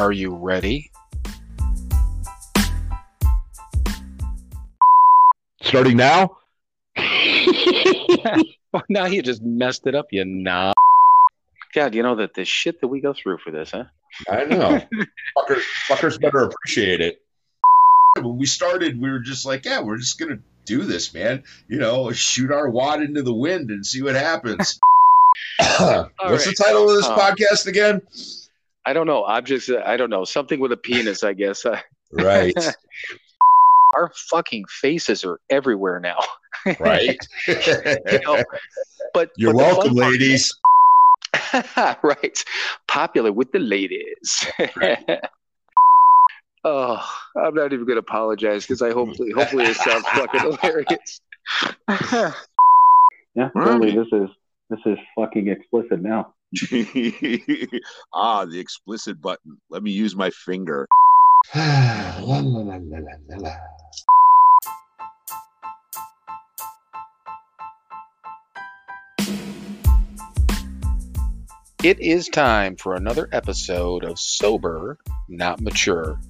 Are you ready? Starting now? Oh, now you just messed it up, you nah. God, you know that the shit that we go through for this, huh? I know. fuckers, fuckers better appreciate it. When we started, we were just like, yeah, we're just going to do this, man. You know, shoot our wad into the wind and see what happens. What's right. the title of this Um, podcast again? I don't know. Objects, uh, I don't know. Something with a penis, I guess. Uh, Right, our fucking faces are everywhere now. right. You know, but You're but welcome, fun part- ladies. right. Popular with the ladies. oh, I'm not even going to apologize because I hopefully, hopefully it sounds fucking hilarious. Yeah, All totally. right. This is this is fucking explicit now. ah, the explicit button. Let me use my finger. La, la, la, la, la, la. It is time for another episode of Sober, Not Mature.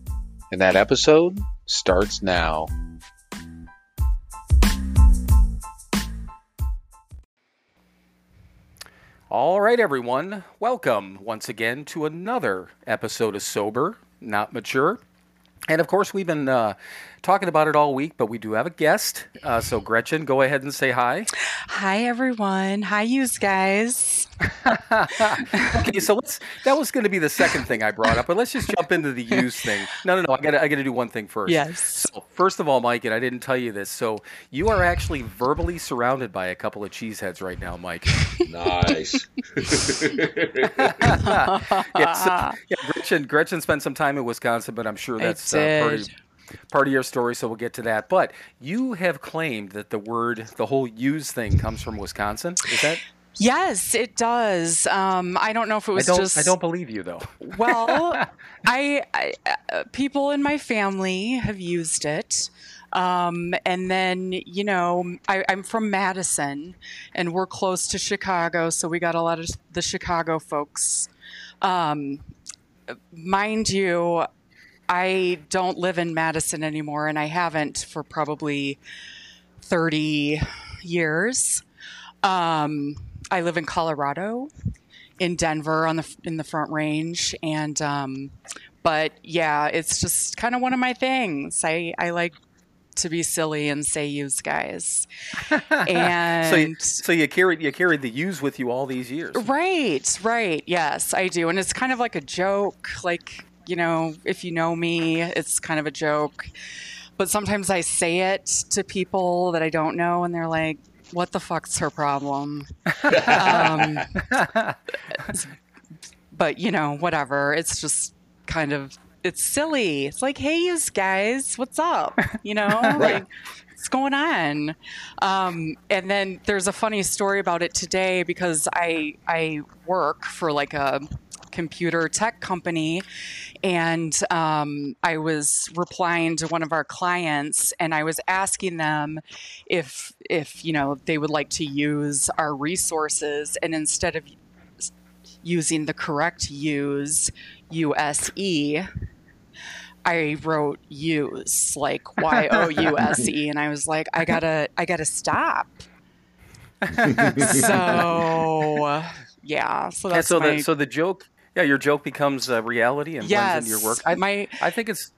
And that episode starts now. All right, everyone. Welcome once again to another episode of Sober, Not Mature. And of course, we've been uh, talking about it all week, but we do have a guest. Uh, so, Gretchen, go ahead and say hi. Hi everyone. Hi yous guys. Okay, so let's. That was going to be the second thing I brought up, but let's just jump into the use thing. No, no, no. I got. I got to do one thing first. Yes. So, first of all, Mike, and I didn't tell you this. So, you are actually verbally surrounded by a couple of cheeseheads right now, Mike. Nice. yeah, so, yeah, Gretchen. Gretchen spent some time in Wisconsin, but I'm sure that's uh, part, of, part of your story. So we'll get to that. But you have claimed that the word, the whole "use" thing, comes from Wisconsin. Is that? Yes, it does. Um, I don't know if it I was don't. just I don't believe you though. well. I, I uh, people in my family have used it. Um, and then, you know, I, I'm from Madison and we're close to Chicago, so we got a lot of the Chicago folks. Um, mind you, I don't live in Madison anymore, and I haven't for probably 30 years. Um, I live in Colorado, in Denver, on the in the Front Range, and um, but yeah, it's just kind of one of my things. I I like to be silly and say "use guys," and So you, so you carried you carried the "use" with you all these years. Right, right. Yes, I do. And it's kind of like a joke. Like, you know, if you know me, it's kind of a joke. But sometimes I say it to people that I don't know, and they're like, what the fuck's her problem? um, but, you know, whatever. It's just kind of, it's silly. It's like, hey, you guys, what's up? You know? like, what's going on? Um, and then there's a funny story about it today because I I work for like a computer tech company and um, I was replying to one of our clients and I was asking them if if you know they would like to use our resources and instead of using the correct use USE I wrote use like Y O U S E and I was like I got to I got to stop. so yeah, so And that's so my the so the joke, yeah, your joke becomes a reality and yes, blends into your work. I, my I think it's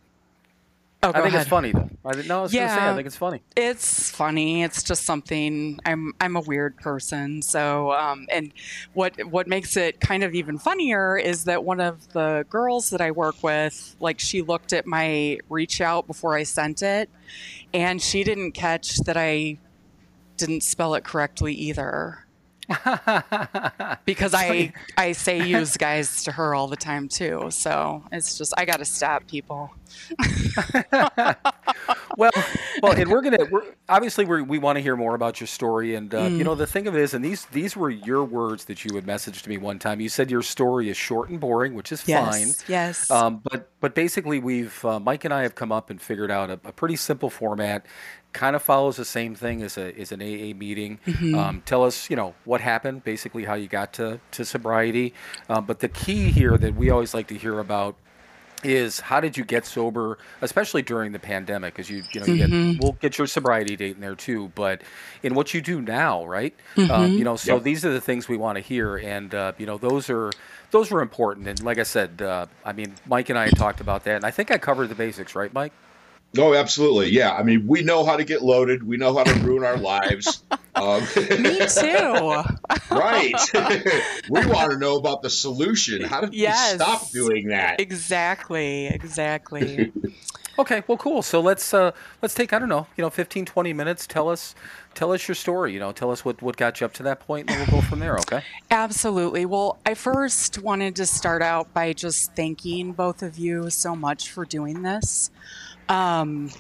oh, I think ahead. it's funny though. I didn't know I was gonna say I think it's funny. It's funny. It's just something. I'm I'm a weird person. So um, and what what makes it kind of even funnier is that one of the girls that I work with, like she looked at my reach out before I sent it, and she didn't catch that I didn't spell it correctly either. because I I say use guys to her all the time too. So it's just I got to stop people. well, well, and we're gonna we're, obviously we we want to hear more about your story, and uh, Mm. you know the thing of it is, and these these were your words that you had messaged to me one time. You said your story is short and boring, which is fine. Yes. Yes. Um, but but basically, we've uh, Mike and I have come up and figured out a, a pretty simple format. Kind of follows the same thing as a as an AA meeting. Mm-hmm. Um, tell us, you know, what happened, basically how you got to to sobriety. Um, but the key here that we always like to hear about is how did you get sober, especially during the pandemic? Because you, you know, you Mhm. get, we'll get your sobriety date in there too. But in what you do now, right? Mm-hmm. Um, you know, so Yep. these are the things we want to hear, and uh, you know, those are those were important. And like I said, uh, I mean, Mike and I talked about that, and I think I covered the basics, right, Mike? No, absolutely. Yeah. I mean, we know how to get loaded. We know how to ruin our lives. Um, Me too. right. we want to know about the solution. How do Yes. we stop doing that? exactly. Exactly. Okay, well, cool. So let's uh, let's take I don't know, you know, 15, 20 minutes. Tell us tell us your story. You know, tell us what what got you up to that point, and then we'll go from there. Okay. Absolutely. Well, I first wanted to start out by just thanking both of you so much for doing this. Um,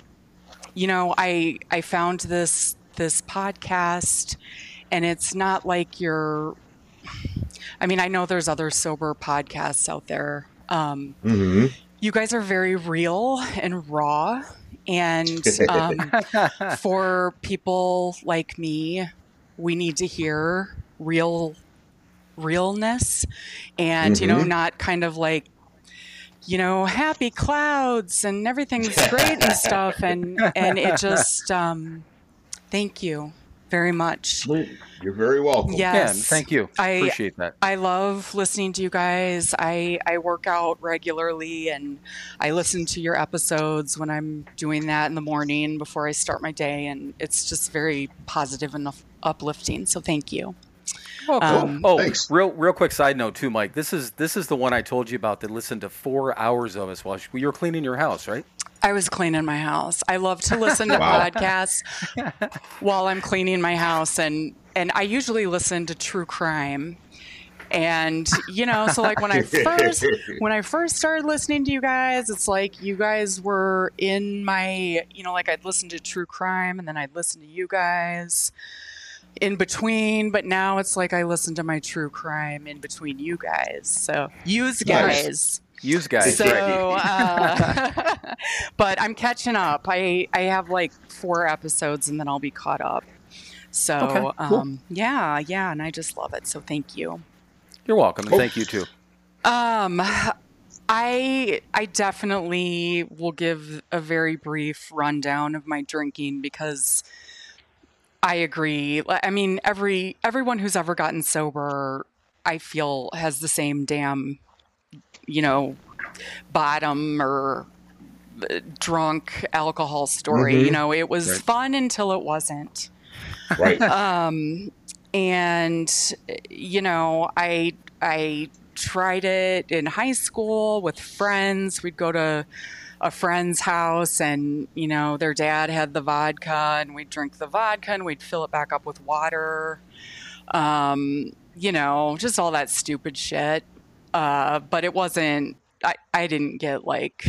you know, I I found this this podcast, and it's not like you're. I mean, I know there's other sober podcasts out there. Um, Mm-hmm. you guys are very real and raw, and um, for people like me, we need to hear real realness and you know Mhm. not kind of like you know happy clouds and everything's great and stuff and and it just um thank you very much You're very welcome. yes Yeah, thank you. I- Appreciate that. I love listening to you guys. I, I work out regularly and I listen to your episodes when I'm doing that in the morning before I start my day. And it's just very positive and uplifting. So thank you. Oh, cool. Um, oh, Thanks. real real quick side note too, Mike. This is this is the one I told you about that listened to four hours of us while you were cleaning your house, right? I was cleaning my house. I love to listen to Wow. podcasts while I'm cleaning my house. And, and I usually listen to true crime. And you know, so like when I first when I first started listening to you guys, it's like you guys were in my, you know, like I'd listen to true crime and then I'd listen to you guys in between, but now it's like I listen to my true crime in between you guys. So use guys. Use guys. So, right. uh, but I'm catching up. I I have like four episodes and then I'll be caught up. So, Okay, cool. um, yeah, yeah, and I just love it. So, thank you. You're welcome, and Oh. thank you too. Um, I I definitely will give a very brief rundown of my drinking because I agree. I mean, every everyone who's ever gotten sober, I feel has the same damn, you know, bottom or uh, drunk alcohol story. Mhm. You know, it was Right. fun until it wasn't Right. um and you know i i tried it in high school with friends we'd go to a friend's house and you know their dad had the vodka and we'd drink the vodka and we'd fill it back up with water. Um you know just all that stupid shit. Uh but it wasn't i i didn't get like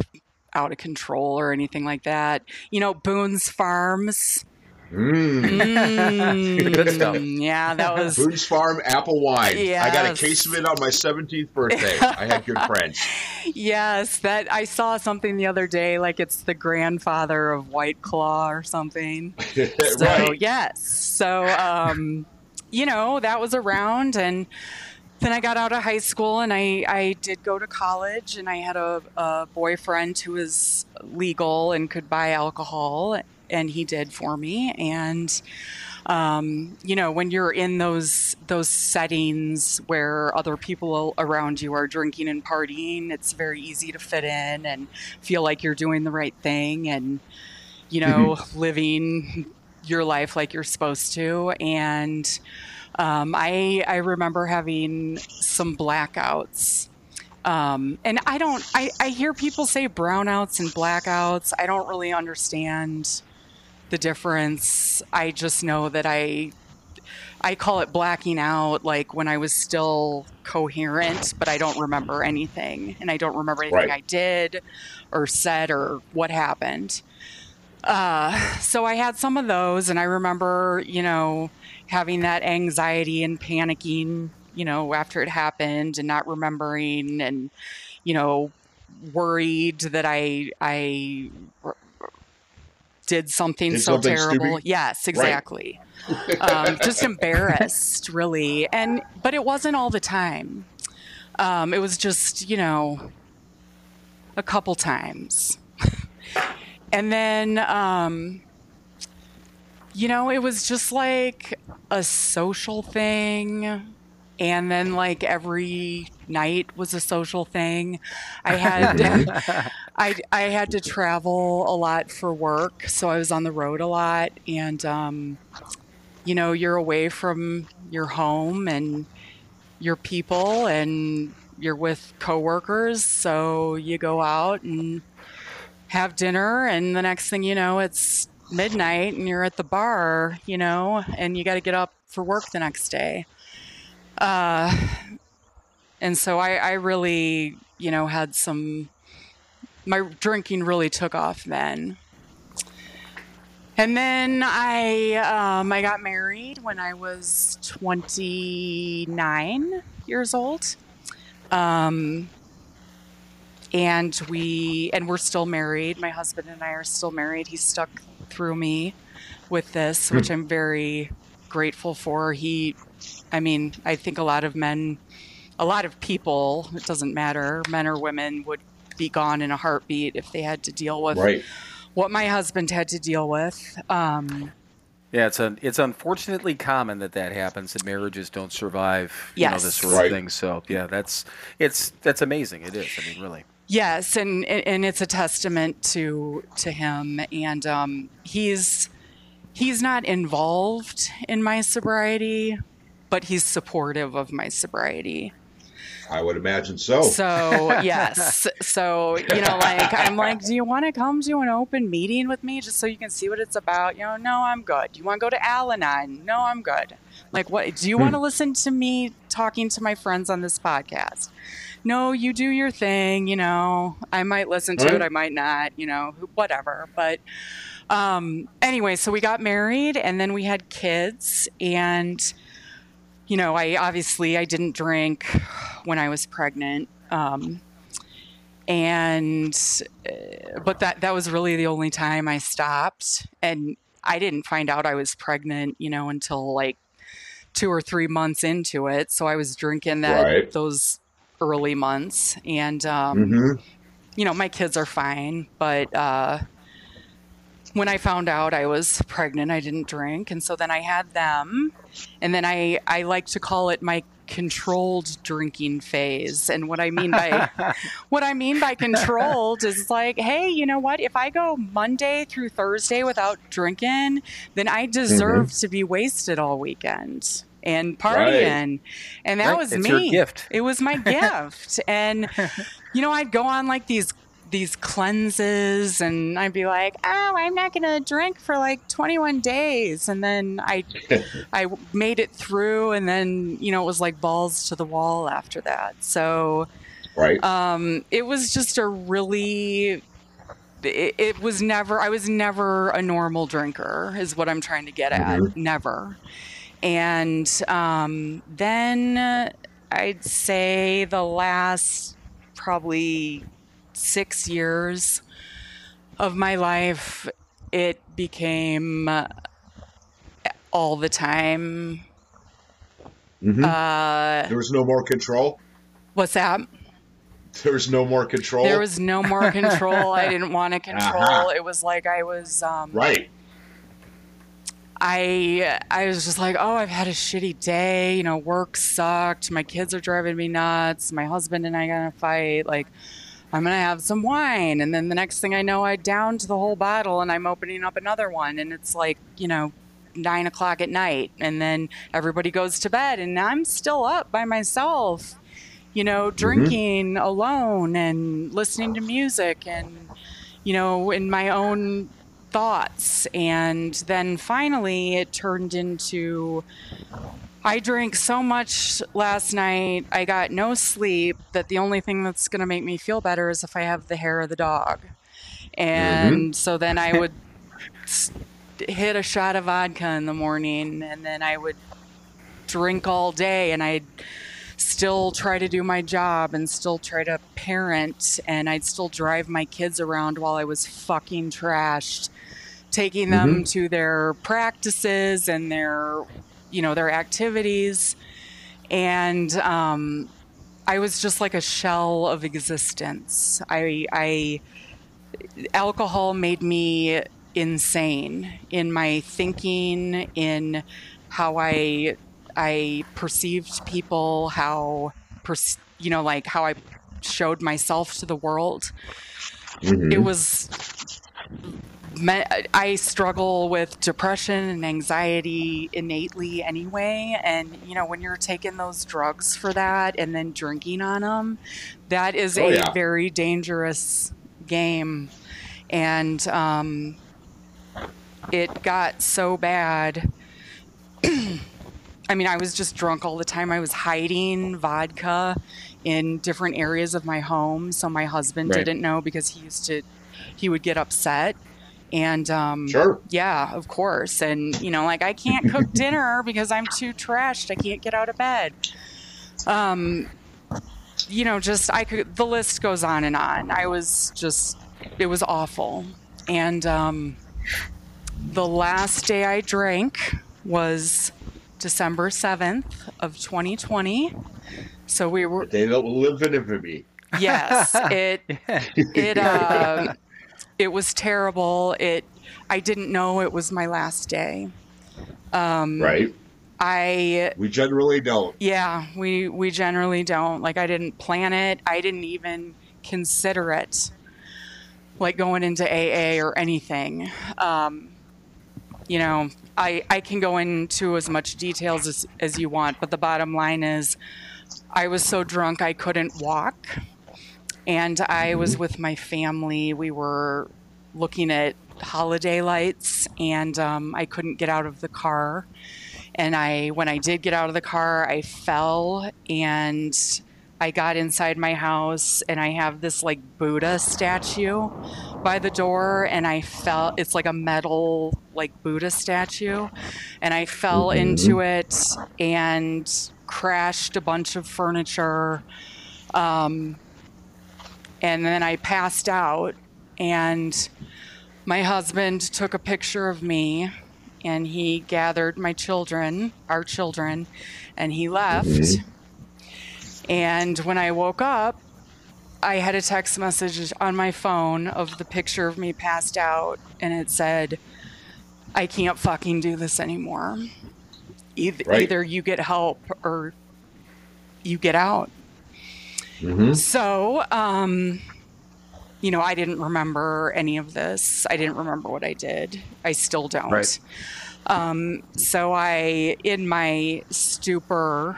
out of control or anything like that. You know boone's farms Mm. Good stuff. Mm, Yeah, that was. Boone's Farm apple wine. I got a case of it on my 17th birthday. I had good friends. Yes, that I saw something the other day, like it's the grandfather of White Claw or something. So right. yes, so um, you know that was around, and then I got out of high school, and I I did go to college, and I had a, a boyfriend who was legal and could buy alcohol, and he did for me, and um, you know when you're in those those settings where other people around you are drinking and partying it's very easy to fit in and feel like you're doing the right thing and you know living your life like you're supposed to. And um, I, I remember having some blackouts. Um, and I don't I, I hear people say brownouts and blackouts. I don't really understand the difference. I just know that I I call it blacking out like when I was still coherent, but I don't remember anything and I don't remember anything Right. I did or said or what happened. Uh, so I had some of those and I remember, you know, having that anxiety and panicking, you know, after it happened and not remembering and you know, worried that I I did something Did so something terrible. stupid? Yes, exactly. um, just embarrassed, really, and but it wasn't all the time. Um, it was just you know, a couple times. and then, um, you know, it was just like a social thing. And then, like, every night was a social thing. I had. I, I had to travel a lot for work, so I was on the road a lot, and um, you know, you're away from your home and your people, and you're with coworkers, so you go out and have dinner, and the next thing you know, it's midnight, and you're at the bar, you know, and you got to get up for work the next day. Uh, and so I, I really, you know, had some my drinking really took off then. And then I um, I got married when I was 29 years old. Um, and we and we're still married. My husband and I are still married. He stuck through me with this, which I'm very grateful for. He I mean, I think a lot of men a lot of people, it doesn't matter, men or women would be gone in a heartbeat if they had to deal with Right. what my husband had to deal with. Um, Yeah, it's un- it's unfortunately common that that happens that marriages don't survive. You know Yes. this sort Right. of thing. So yeah, that's it's that's amazing. It is. I mean, really. yes, and and it's a testament to to him, and um, he's he's not involved in my sobriety, but he's supportive of my sobriety. I would imagine so. So yes, so you know, like I'm like, do you want to come to an open meeting with me just so you can see what it's about? You know, no, I'm good. Do you want to go to Al-Anon? No, I'm good. Like, what? Do you want to listen to me talking to my friends on this podcast? No, you do your thing. You know, I might listen to Right. it, I might not. You know, whatever. But um, anyway, so we got married, and then we had kids, and you know, I obviously I didn't drink when I was pregnant. Um, and uh, but that that was really the only time I stopped and I didn't find out I was pregnant, you know, until like 2 or 3 months into it. So I was drinking that Right. those early months and um Mhm. you know, my kids are fine, but uh, when I found out I was pregnant, I didn't drink, and so then I had them, and then I I like to call it my controlled drinking phase. And what I mean by what I mean by controlled is like, hey, you know what? If I go Monday through Thursday without drinking, then I deserve mm-hmm. to be wasted all weekend and partying. And that Right, was it's me. gift. It was my gift. And you know, I'd go on like these these cleanses and I'd be like, "Oh, I'm not going to drink for like 21 days." And then I I made it through and then, you know, it was like balls to the wall after that. So, Right. um it was just a really it, it was never I was never a normal drinker is what I'm trying to get at. Never. And um then I'd say the last probably 6 years of my life it became uh, all the time Mhm. uh there was no more control. what's that? There was no more control. There was no more control. I didn't want to control. Uh-huh. It was like I was um right. I I was just like, "Oh, I've had a shitty day. You know, work sucked. My kids are driving me nuts. My husband and I got in a fight. Like I'm going to have some wine." And then the next thing I know, I downed the whole bottle and I'm opening up another one and it's like, you know, nine o'clock at night and then everybody goes to bed and I'm still up by myself you know, mm-hmm. drinking alone and listening to music and, you know, in my own thoughts. And then finally it turned into I drank so much last night, I got no sleep, that the only thing that's going to make me feel better is if I have the hair of the dog. And mm-hmm. so then I would hit a shot of vodka in the morning and then I would drink all day and I'd still try to do my job and still try to parent and I'd still drive my kids around while I was fucking trashed taking them mm-hmm. to their practices and their you know their activities and um I was just like a shell of existence. I, I, alcohol made me insane in my thinking, in how I, I perceived people, how, you know, like how I showed myself to the world. Mhm. It was. Me- I struggle with depression and anxiety innately anyway. And, you know, when you're taking those drugs for that and then drinking on them, that is Oh, a yeah. very dangerous game. And um, it got so bad. I mean, I was just drunk all the time. I was hiding vodka in different areas of my home so my husband Right. didn't know because he used to, he would get upset. And um, Sure. yeah, of course. And, you know, like I can't cook dinner because I'm too trashed. I can't get out of bed. Um, you know, just I could, the list goes on and on. I was just, it was awful. And um, the last day I drank was December 7th of 2020. So we were, They don't live in infamy. yes, it, it uh, it was terrible. It I didn't know it was my last day. Um, Right. I We generally don't. yeah, we we generally don't. Like I didn't plan it. I didn't even consider it. Like going into AA or anything. Um, you know, I I can go into as much details as as you want, but the bottom line is I was so drunk I couldn't walk. And I was with my family. We were looking at holiday lights and um, I couldn't get out of the car and I when I did get out of the car, I fell and I got inside my house and I have this like Buddha statue by the door and I fell it's like a metal like Buddha statue and I fell Mhm. into it and crashed a bunch of furniture um, and then I passed out and my husband took a picture of me and he gathered my children, our children, and he left. Mhm. And when I woke up, I had a text message on my phone of the picture of me passed out, and it said, I can't fucking do this anymore. Either, Right. either you get help or you get out. Mm-hmm. So, um, you know, I didn't remember any of this. I didn't remember what I did. I still don't. Right. Um, so I, in my stupor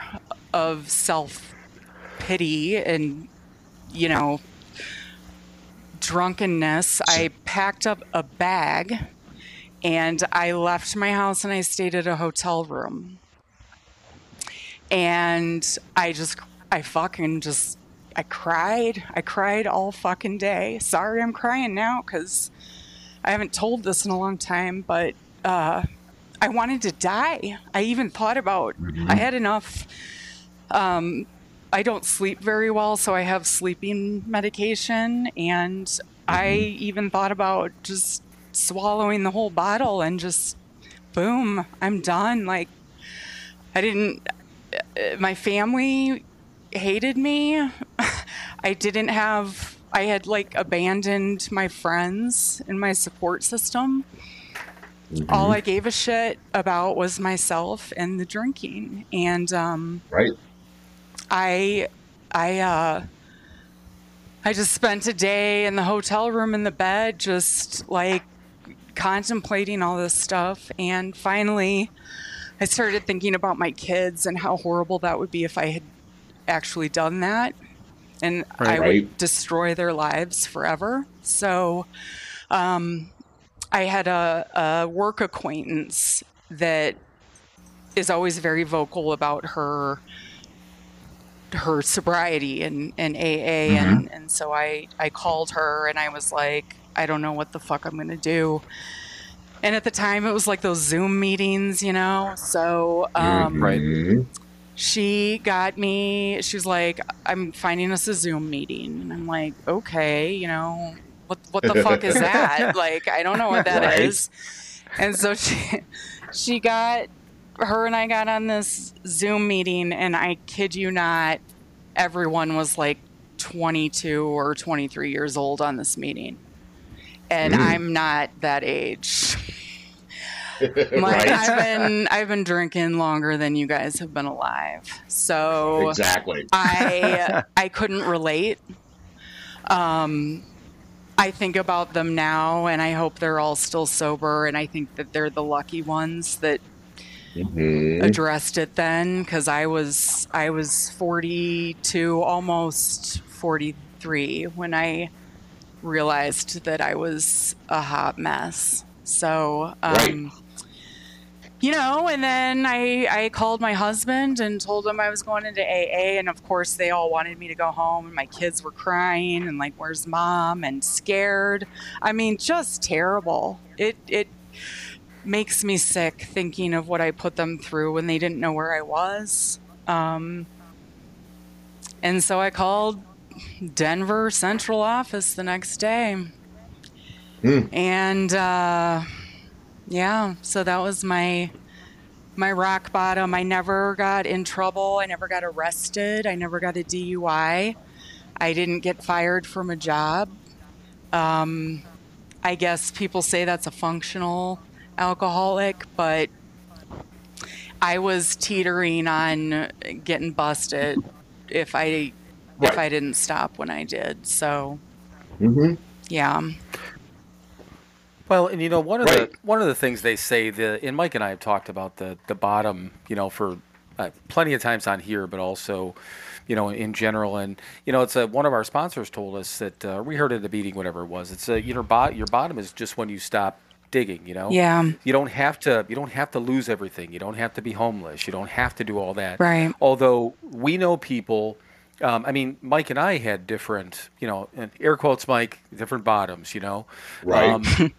of self pity and, you know, drunkenness, I packed up a bag and I left my house and I stayed at a hotel room. And I just, I fucking just, I cried. I cried all fucking day. Sorry, I'm crying now because I haven't told this in a long time, but uh, I wanted to die. I even thought about, I had enough. Um, I don't sleep very well, so I have sleeping medication, and I even thought about just swallowing the whole bottle and just boom, I'm done. Like, I didn't, uh, my family hated me. I didn't have, I had like abandoned my friends and my support system. All I gave a shit about was myself and the drinking. And, um, Right. I I uh I just spent a day in the hotel room in the bed just like contemplating all this stuff and finally I started thinking about my kids and how horrible that would be if I had actually done that and I Right. destroy their lives forever. So um I had a, a work acquaintance that is always very vocal about her her sobriety and, and AA and, and so I, I called her and I was like, I don't know what the fuck I'm gonna do. And at the time it was like those Zoom meetings, you know? So um, Right. She got me she was like i'm finding us a zoom meeting and i'm like okay you know what what the fuck is that like i don't know what that is. Right. and so she she got her and i got on this zoom meeting and i kid you not everyone was like 22 or 23 years old on this meeting. And Mm. I'm not that age. My, right. I've been I've been drinking longer than you guys have been alive. So Exactly. I I couldn't relate. Um, I think about them now, and I hope they're all still sober. And I think that they're the lucky ones that Mhm. addressed it then, because I was I was 42, almost 43 when I realized that I was a hot mess. So. Um, Right. You know, and then I, I called my husband and told him I was going into AA. And of course, they all wanted me to go home. And my kids were crying and like, where's mom? And scared. I mean, just terrible. It, it makes me sick thinking of what I put them through when they didn't know where I was. Um, and so I called Denver Central Office the next day. Hmm. And, uh, yeah so that was my my rock bottom. I never got in trouble. I never got arrested. I never got a dui i. Didn't get fired from a job. Um, i guess people say that's a functional alcoholic but i was teetering on getting busted if i if i didn't stop when i did so Mhm. yeah Well, and you know one of Right. the one of the things they say the and Mike and I have talked about the the bottom, you know, for uh, plenty of times on here, but also, you know, in general. And you know, it's a, one of our sponsors told us that uh, we heard it at the meeting, whatever it was. It's a you know, bot, your bottom is just when you stop digging. You know, yeah you don't have to you don't have to lose everything. You don't have to be homeless. You don't have to do all that. Right. Although we know people. Um, I mean, Mike and I had different, you know, air quotes, Mike, different bottoms, you know. Right. Um,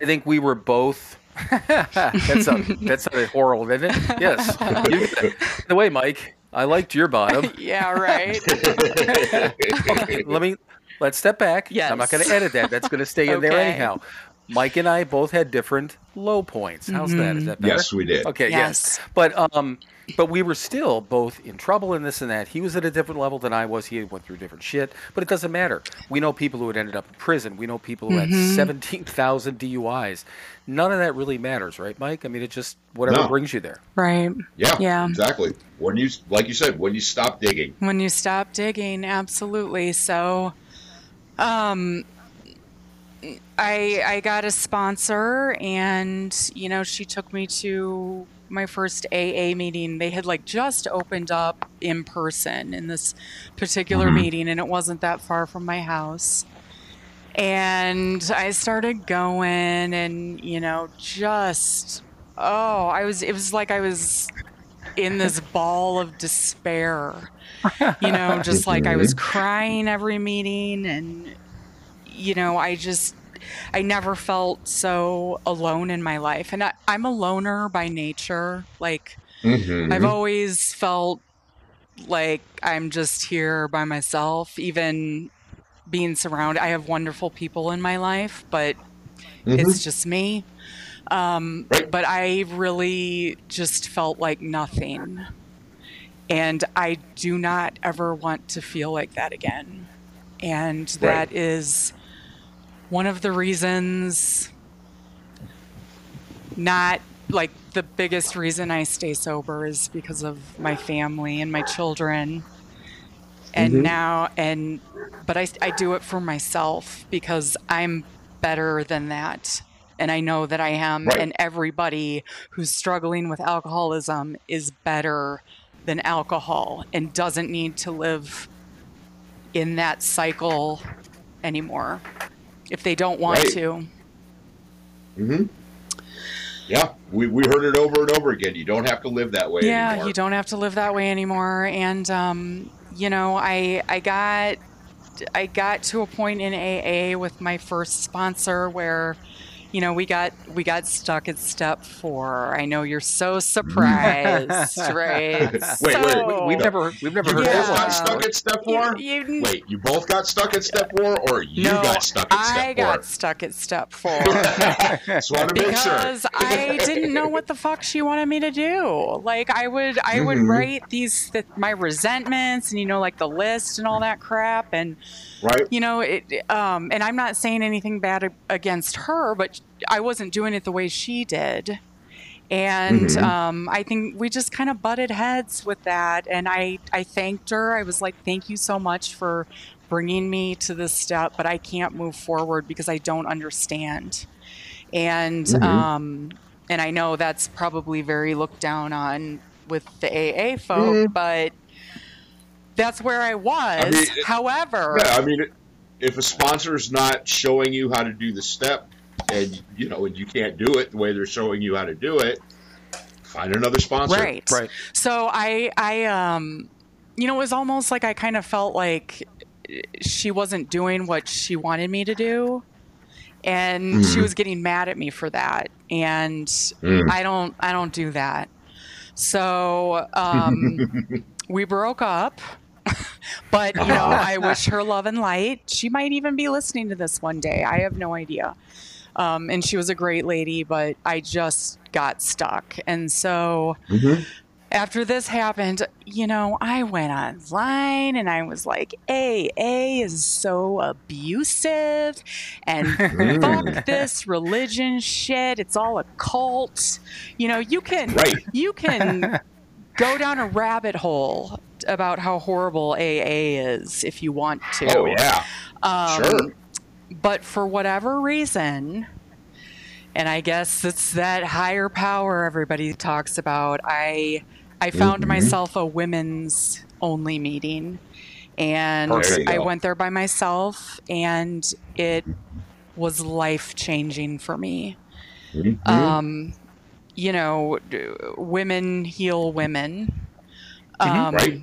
I think we were both. that's a, that's a horrible, isn't it? Yes. You, the way, Mike, I liked your bottom. yeah right Okay, let me let's step back. I'm not going to edit that. That's going to stay in there anyhow. Mike and I both had different low points. How's that? Is that better? Yes, we did. Okay. Yes. Yes. But um, but we were still both in trouble in this and that. He was at a different level than I was. He went through different shit. But it doesn't matter. We know people who had ended up in prison. We know people who had seventeen thousand DUIs. None of that really matters, right, Mike? I mean, it just whatever No. brings you there. right Yeah. Yeah. Exactly. When you, like you said, when you stop digging. when you stop digging absolutely so um i i got a sponsor and you know she took me to my first aa meeting they had like just opened up in person in this particular Mhm. meeting and it wasn't that far from my house. And i started going and you know just oh i was it was like i was in this ball of despair. You know just like i was crying every meeting and you know i just i never felt so alone in my life and I, i'm a loner by nature like Mhm. I've always felt like I'm just here by myself, even being surrounded. I have wonderful people in my life, but it's just me. Um, Right. But I really just felt like nothing. And I do not ever want to feel like that again. And that is one of the reasons not like the biggest reason I stay sober is because of my family and my children. And Mhm. now, and, but I, I do it for myself because I'm better than that. And I know that I am. Right. And everybody who's struggling with alcoholism is better than alcohol and doesn't need to live in that cycle anymore if they don't want Right. to. hmm Yeah, we, we heard it over and over again. You don't have to live that way yeah anymore. you don't have to live that way anymore and um, you know i i got i got to a point in aa with my first sponsor where you know, we got we got stuck at step four. I know you're so surprised, right? Wait, so, wait, We, we've never we've never You heard both that got one. stuck at step four? you- Wait, you both got stuck at step four, or you no, got stuck at step I four? got stuck at step four. Just want to make sure. because I didn't know what the fuck she wanted me to do. Like I would I would Mhm. write these th- my resentments and you know like the list and all that crap and Right? you know it um and I'm not saying anything bad against her but I wasn't doing it the way she did. And Mhm. um, I think we just kind of butted heads with that. And I, I thanked her. I was like, thank you so much for bringing me to this step, but I can't move forward because I don't understand. And Mhm. um, and I know that's probably very looked down on with the AA folk, but that's where I was. mean, it- However, Yeah, I mean, if a sponsor is not showing you how to do the step, and you know, and you can't do it the way they're showing you how to do it, find another sponsor. right, Right. So I, I, um, you know, it was almost like I kind of felt like she wasn't doing what she wanted me to do, and she Mhm. was getting mad at me for that. And Mm. I don't, I don't do that. So um, we broke up. but you know, I wish her love and light. She might even be listening to this one day. I have no idea. Um, and she was a great lady, but I just got stuck. And so Mhm. after this happened, you know, I went online and I was like, AA is so abusive and fuck this religion shit. It's all a cult. You know, you can Right. you can go down a rabbit hole about how horrible AA is if you want to. Oh yeah. Um, Sure. But for whatever reason, and I guess it's that higher power everybody talks about, I I found Mhm. myself a women's only meeting. And I go. went there by myself and it was life changing for me. Mhm. Um, you know, women heal women. Mhm. Um, Right.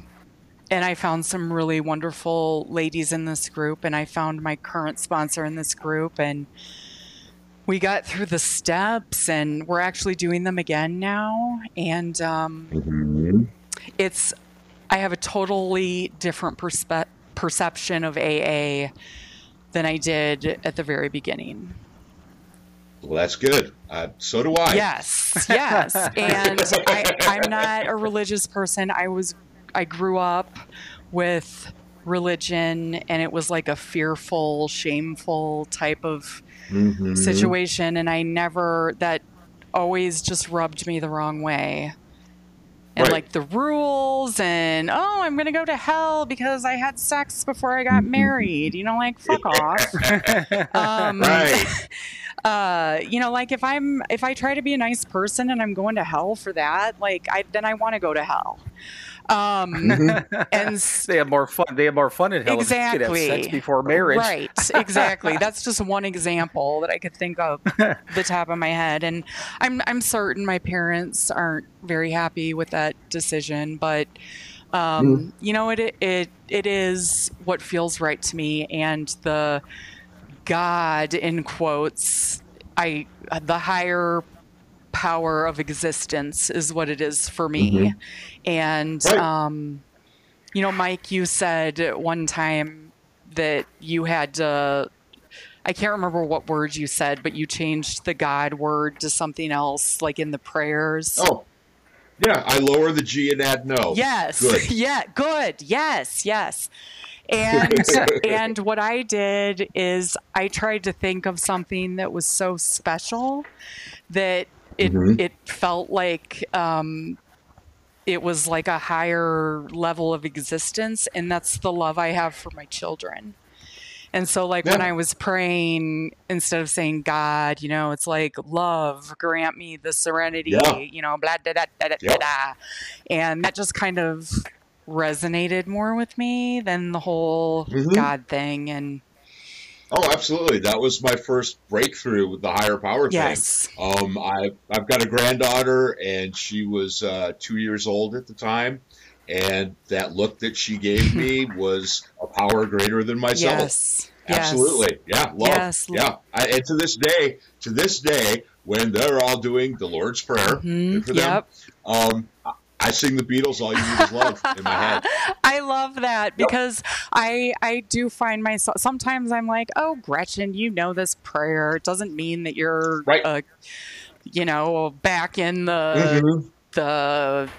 And I found some really wonderful ladies in this group, and I found my current sponsor in this group, and we got through the steps, and we're actually doing them again now. And um, Mhm. it's, I have a totally different perspe- perception of AA than I did at the very beginning. Well, that's good. Uh, so do I. Yes, yes. And I, I'm not a religious person. I was, I grew up with religion, and it was like a fearful, shameful type of Mhm. situation, and I never that always just rubbed me the wrong way. And Right. like the rules, and oh, I'm gonna go to hell because I had sex before I got Mhm. married. You know, like fuck off. Um, Right. uh, you know, like if I'm if I try to be a nice person and I'm going to hell for that, like I then I want to go to hell. Um, Mhm. and they have more fun. They have more fun in hell have sex Exactly. before marriage. Right, exactly. That's just one example that I could think of the top of my head, and I'm I'm certain my parents aren't very happy with that decision, but um, you know it it it is what feels right to me, and the God in quotes, I the higher power of existence is what it is for me, and Right. um, you know, Mike, you said one time that you had to. I can't remember what word you said, but you changed the God word to something else, like in the prayers. Oh. Yeah, I lower the G and add no. Yes. Good. Yeah. Good. Yes. Yes. And and what I did is I tried to think of something that was so special that it Mhm. it felt like um, it was like a higher level of existence, and that's the love I have for my children. And so, like when I was praying, instead of saying God, you know, it's like love, grant me the serenity, Yeah. you know, blah da da da da da da. And that just kind of resonated more with me than the whole Mhm. God thing. And Oh, absolutely. That was my first breakthrough with the higher power yes, thing. Um, I I've got a granddaughter, and she was uh, two years old at the time, and that look that she gave me was a power greater than myself. yes, Yes. Absolutely. Yeah. Love. Yes. Yeah. I, and to this day, to this day, when they're all doing the Lord's Prayer, Mhm. good for them, um, I- sing the Beatles, All You Need Is Love in my head. I love that because I I do find myself sometimes I'm like, oh Gretchen, you know this prayer. It doesn't mean that you're Right. uh, you know, back in the Mhm. the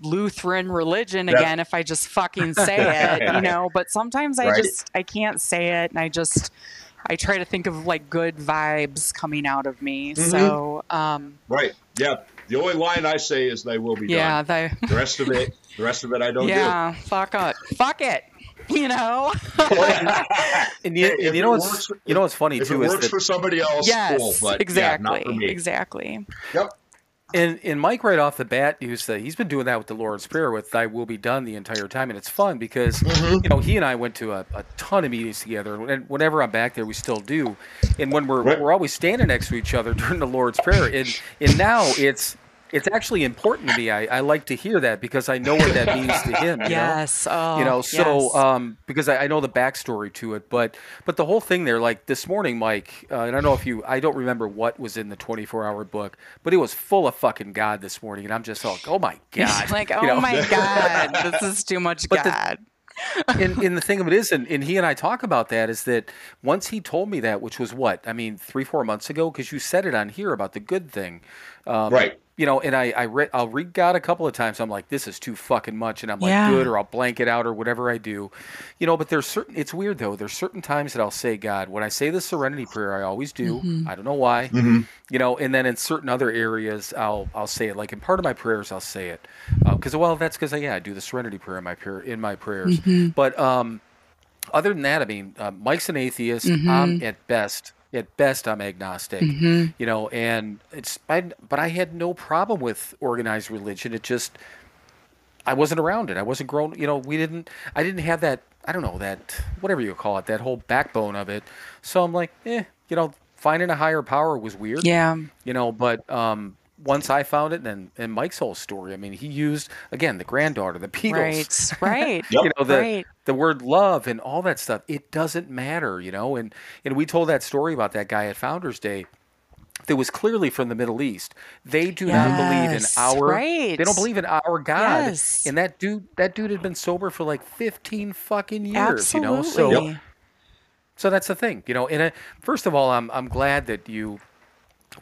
Lutheran religion Yep. again if I just fucking say it, you know, but sometimes I Right. just I can't say it and I just I try to think of like good vibes coming out of me. Mhm. So, um Right. Yeah. The only line I say is "They will be yeah, done." they The rest of it, the rest of it, I don't do. yeah, fuck it. Fuck it. You know? And you, and you know what's works- you know what's funny do. If it too is works that for somebody else, yes, cool. But exactly. yeah, not for me. Exactly. Yep. And, and Mike right off the bat used to, he's been doing that with the Lord's Prayer with "Thy will be done" the entire time, and it's fun because Mm-hmm. you know he and I went to a, a ton of meetings together, and whenever I'm back there, we still do. And when we're Right. we're always standing next to each other during the Lord's Prayer, and and now it's it's actually important to me. I, I like to hear that because I know what that means to him. You know? Yes. Oh, you know so yes. um because I, I know the backstory to it but but the whole thing there like this morning mike uh, and i don't know if you i don't remember what was in the 24 hour book but it was full of fucking god this morning and i'm just like oh my god like, you oh know? my god, this is too much But the- God. and, and the thing of it is, and, and he and I talk about that, is that once he told me that, which was what I mean, three four months ago, because you said it on here about the good thing, um, Right. You know, and I I read I'll read God a couple of times. I'm like, this is too fucking much, and I'm like, Yeah. good, or I'll blank it out, or whatever I do, you know. But there's certain. It's weird though. There's certain times that I'll say God. When I say the Serenity Prayer, I always do. Mm-hmm. I don't know why Mhm. you know and then in certain other areas i'll i'll say it like in part of my prayers i'll say it because well that's because yeah i do the serenity prayer in my prayer in my prayers Mm-hmm. but um other than that i mean uh, mike's an atheist Mm-hmm. i'm at best at best i'm agnostic you know and it's I, but i had no problem with organized religion it just I wasn't around it. I wasn't grown. You know, we didn't. I didn't have that. I don't know that whatever you call it, that whole backbone of it. So I'm like, eh, you know, finding a higher power was weird. Yeah. You know, but um, once I found it, and and Mike's whole story. I mean, he used again the granddaughter, the Beatles. Right. Right. Yep. You know the Right. the word love and all that stuff. It doesn't matter, you know. And and we told that story about that guy at Founders Day that was clearly from the Middle East. They do not believe in our right. they don't believe in our God. Yes. And that dude that dude had been sober for like 15 fucking years, you know. So Absolutely. so that's the thing, you know. And uh, first of all, I'm I'm glad that you.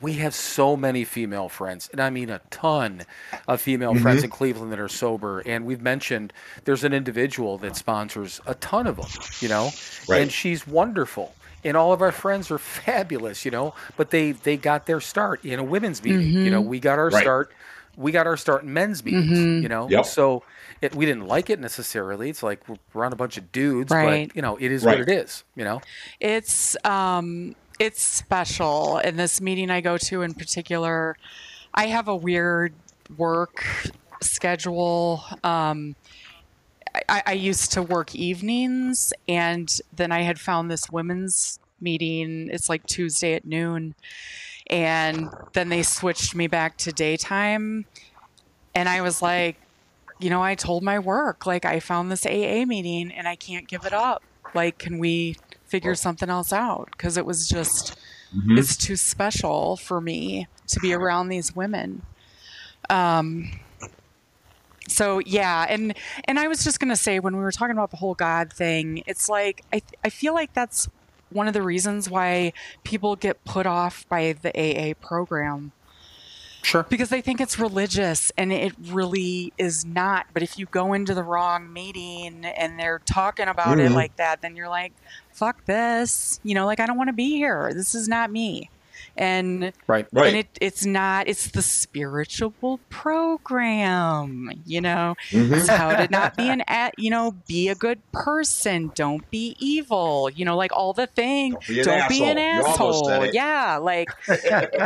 We have so many female friends, and I mean a ton of female mm-hmm. friends in Cleveland that are sober. And we've mentioned there's an individual that sponsors a ton of them, you know, Right. and she's wonderful. And all of our friends are fabulous, you know. But they they got their start in a women's meeting. You know, mm-hmm. we got our Right. start. We got our start in men's meetings, mm-hmm. you know. Yep. So it, we didn't like it necessarily. It's like we're around a bunch of dudes, Right. but you know, it is Right. what it is, you know. It's um it's special. In this meeting I go to in particular, I have a weird work schedule. Um I, I used to work evenings and then I had found this women's meeting. It's like Tuesday at noon. And then they switched me back to daytime. And I was like, you know, I told my work, like, I found this AA meeting and I can't give it up. Like, can we figure something else out? Because it was just, it's too special for me to be around these women. Um, so yeah, and and I was just gonna say when we were talking about the whole God thing, it's like I I feel like that's one of the reasons why people get put off by the AA program Sure. because they think it's religious and it really is not. But if you go into the wrong meeting and they're talking about it Mhm. like that, then you're like, fuck this. You know, like I don't want to be here. This is not me. And Right. Right. and it, it's not it's the spiritual program you know Mhm. it's how to not be an you know be a good person don't be evil you know like all the things Don't be an asshole. You almost said it. yeah like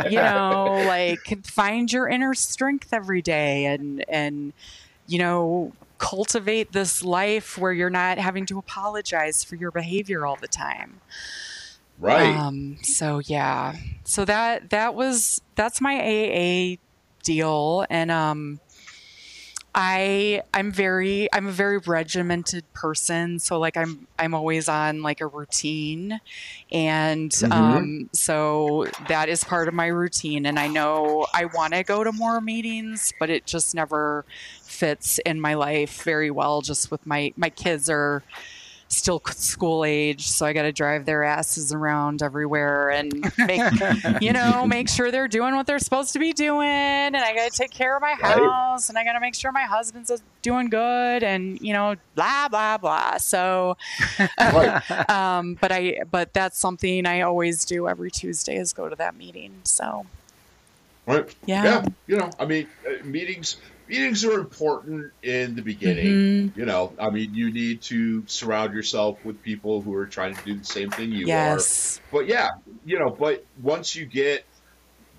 you know like find your inner strength every day and and you know cultivate this life where you're not having to apologize for your behavior all the time Right. um, so yeah, so that that was that's my AA deal, and um, I I'm very I'm a very regimented person, so like I'm I'm always on like a routine, and Mhm. um, so that is part of my routine. And I know I want to go to more meetings, but it just never fits in my life very well. Just with my my kids are still school age, so I got to drive their asses around everywhere and make you know make sure they're doing what they're supposed to be doing, and I got to take care of my house, and I got to make sure my husband's doing good, and you know blah blah blah. So, Right. um, but I but that's something I always do every Tuesday is go to that meeting. So Right. yeah. Yeah. You know, I mean, uh, meetings meetings are important in the beginning. Mhm. You know, I mean, you need to surround yourself with people who are trying to do the same thing you Yes. are. But yeah, you know, but once you get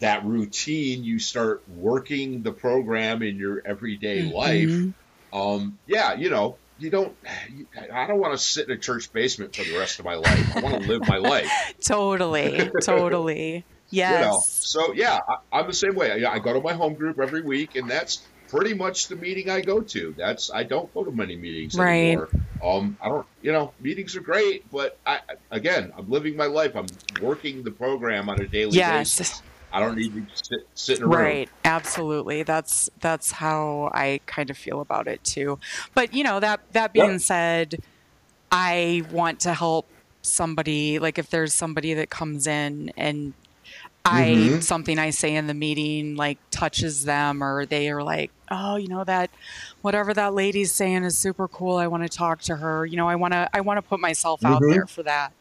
that routine, you start working the program in your everyday life. Mhm. Um, yeah, you know, you don't. I don't want to sit in a church basement for the rest of my life. I want to live my life. Totally. Totally. Yes. You know, so yeah, I, I'm the same way. I, I go to my home group every week, and that's pretty much the meeting I go to. That's I don't go to many meetings Right. anymore. Um, I don't. You know, meetings are great, but I again, I'm living my life. I'm working the program on a daily Yes. basis. I don't need to sit, sit in a room. Right, absolutely. That's that's how I kind of feel about it too. But you know that that being Yeah. said, I want to help somebody. Like if there's somebody that comes in and I Mhm. something I say in the meeting like touches them, or they are like, oh, you know that whatever that lady's saying is super cool. I want to talk to her. You know, I want to I want to put myself out Mhm. there for that.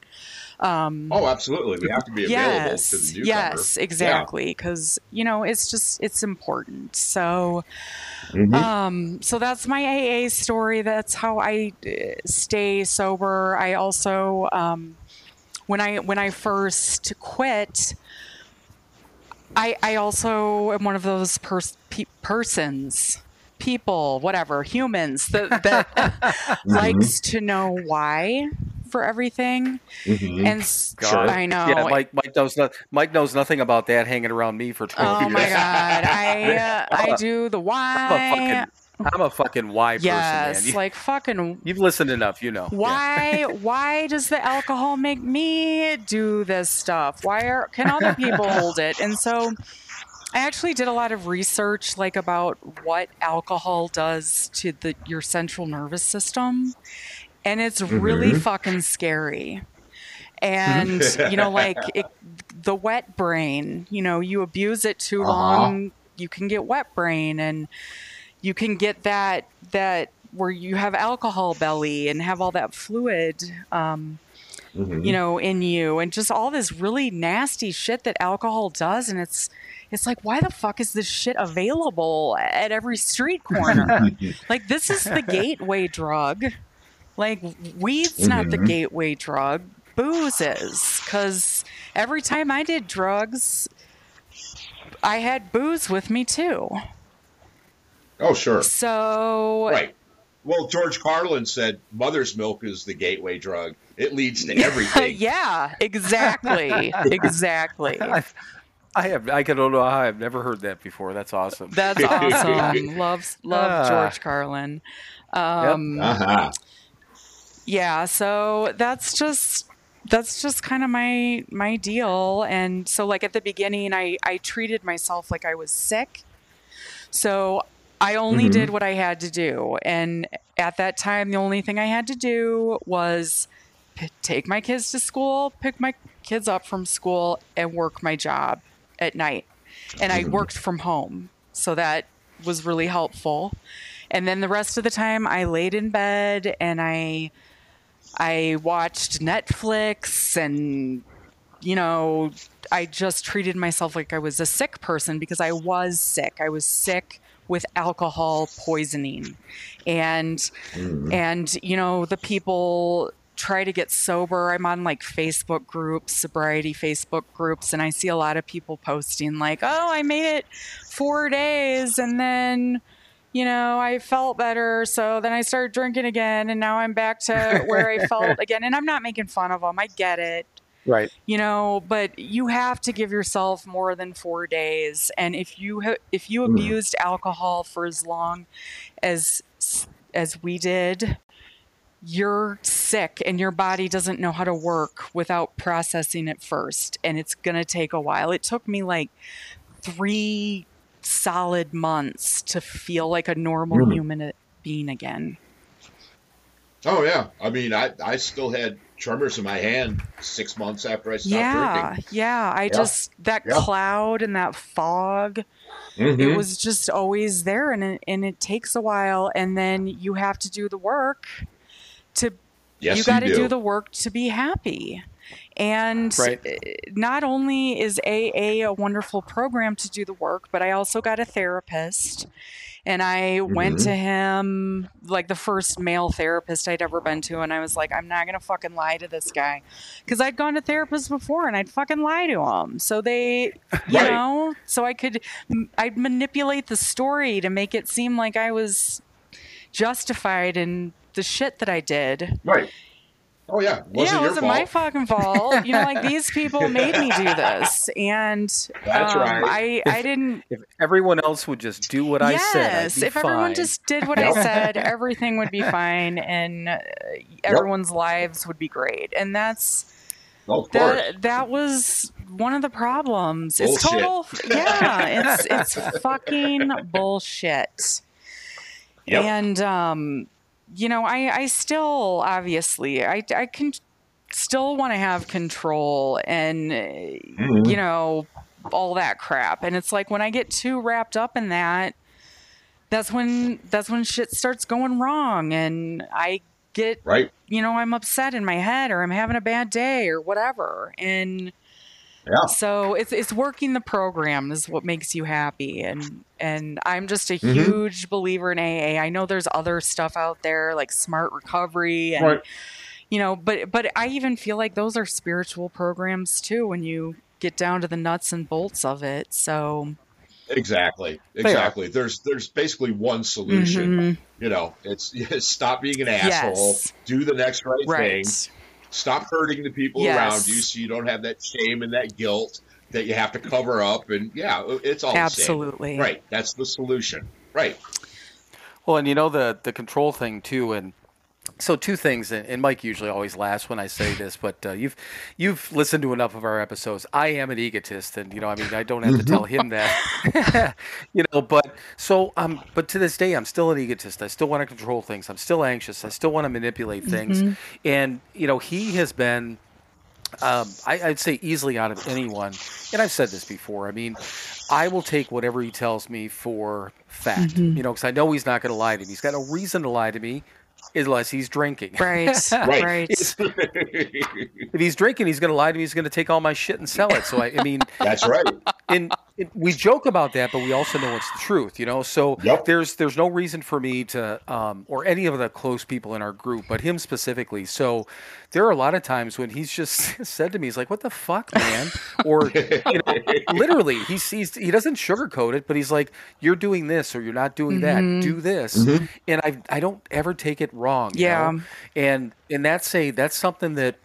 Um, Oh, absolutely. We have to be available to the newcomer. Yes, exactly. Because you know, it's just it's important. So, Yeah. Mhm. um, so that's my AA story. That's how I uh, stay sober. I also, um, when I when I first quit, I I also am one of those pers- pe- persons. People, whatever, humans that that likes to know why for everything, Mhm. and s- Sure. I know Yeah, Mike. Mike knows not, Mike knows nothing about that. Hanging around me for twelve Oh years. Oh my god, I uh, I do the why. I'm a fucking why person, Yes, man. You, like fucking you've listened enough, you know. Yeah. why why does the alcohol make me do this stuff? Why are can other people hold it? And so I actually did a lot of research like about what alcohol does to the your central nervous system. And it's really fucking scary. And you know like it, the wet brain, you know, you abuse it too Uh-huh. long, you can get wet brain and you can get that that where you have alcohol belly and have all that fluid um, Mhm. you know in you and just all this really nasty shit that alcohol does and it's it's like why the fuck is this shit available at every street corner like this is the gateway drug like weed's not the Mhm. gateway drug booze is because every time i did drugs i had booze with me too Oh, sure. so Right. Well, George Carlin said mother's milk is the gateway drug. It leads to everything. yeah, exactly, exactly. I, I have. I can don't know how I've never heard that before. That's awesome. That's awesome. Love, love Ah. George Carlin. Um, Uh-huh. Yeah, so that's just that's just kind of my my deal. And so, like at the beginning, I I treated myself like I was sick. So I only Mhm. did what I had to do, and at that time, the only thing I had to do was p- take my kids to school, pick my kids up from school, and work my job at night. And I worked from home, so that was really helpful. And then the rest of the time, I laid in bed and I I watched Netflix and you know, I just treated myself like I was a sick person because I was sick. I was sick with alcohol poisoning. And Mhm. and you know, the people try to get sober. I'm on like Facebook groups, sobriety Facebook groups, and I see a lot of people posting like, "Oh, I made it 4 days and then you know, I felt better, so then I started drinking again, and now I'm back to where I felt again. And I'm not making fun of them. I get it. Right. you know but you have to give yourself more than four days and if you ha- if you Mm. abused alcohol for as long as as we did you're sick and your body doesn't know how to work without processing it first and it's going to take a while it took me like three solid months to feel like a normal human being again Oh yeah. I mean, I I still had tremors in my hand six months after I stopped yeah drinking. yeah i just that Yeah. cloud and that fog Mhm. it was just always there and it, and it takes a while and then you have to do the work to yes, you got to do. do the work to be happy and Right. not only is aa a wonderful program to do the work but i also got a therapist and i went Mhm. to him like the first male therapist i'd ever been to and i was like i'm not gonna fucking lie to this guy because i'd gone to therapists before and i'd fucking lie to him so they you Right. know so i could i'd manipulate the story to make it seem like i was justified in the shit that i did Right. Oh yeah. Wasn't yeah, it your wasn't my fucking fault. You know, like these people made me do this, and That's um, right. I I didn't. If everyone else would just do what I said, yes, be if everyone just did what I said, everything would be fine, and uh, everyone's lives would be great. And that's Oh, of course. that. That was one of the problems. It's total. Yeah, it's it's fucking bullshit. Yep. And um, you know, I I still obviously I I can still want to have control and Mhm. you know all that crap. And it's like when I get too wrapped up in that, that's when that's when shit starts going wrong, and I get Right. you know I'm upset in my head or I'm having a bad day or whatever, and Yeah. so it's it's working the program is what makes you happy and and I'm just a Mhm. huge believer in AA. I know there's other stuff out there like smart recovery and Right. you know, but but I even feel like those are spiritual programs too when you get down to the nuts and bolts of it. So Exactly. Exactly. There's there's basically one solution. mhm, You know, it's stop being an asshole. Yes. Do the next right, right. thing. Stop hurting the people Yes. around you, so you don't have that shame and that guilt that you have to cover up. And yeah, it's all Absolutely. the same. Right. That's the solution. Right. Well, and you know the the control thing too, and so two things. And, Mike usually always laughs when I say this, but uh, you've you've listened to enough of our episodes. I am an egotist, and you know, I mean, I don't have to tell him that, you know. But so, um, but to this day, I'm still an egotist. I still want to control things. I'm still anxious. I still want to manipulate things, and you know, he has been um, I, I'd say easily out of anyone, and I've said this before. I mean, I will take whatever he tells me for fact, Mhm. you know, because I know he's not going to lie to me. He's got no reason to lie to me unless he's drinking. Right. Right. right. If he's drinking, he's going to lie to me. He's going to take all my shit and sell it. So I, I mean, That's right. and it, we joke about that, but we also know it's the truth, you know. So Yep. there's there's no reason for me to, um, or any of the close people in our group, but him specifically. So there are a lot of times when he's just said to me, he's like, "What the fuck, man?" Or you know, literally, he sees he doesn't sugarcoat it, but he's like, "You're doing this or you're not doing that. Mhm. Do this," Mhm. and I I don't ever take it wrong. you Yeah. know? and and that's a that's something that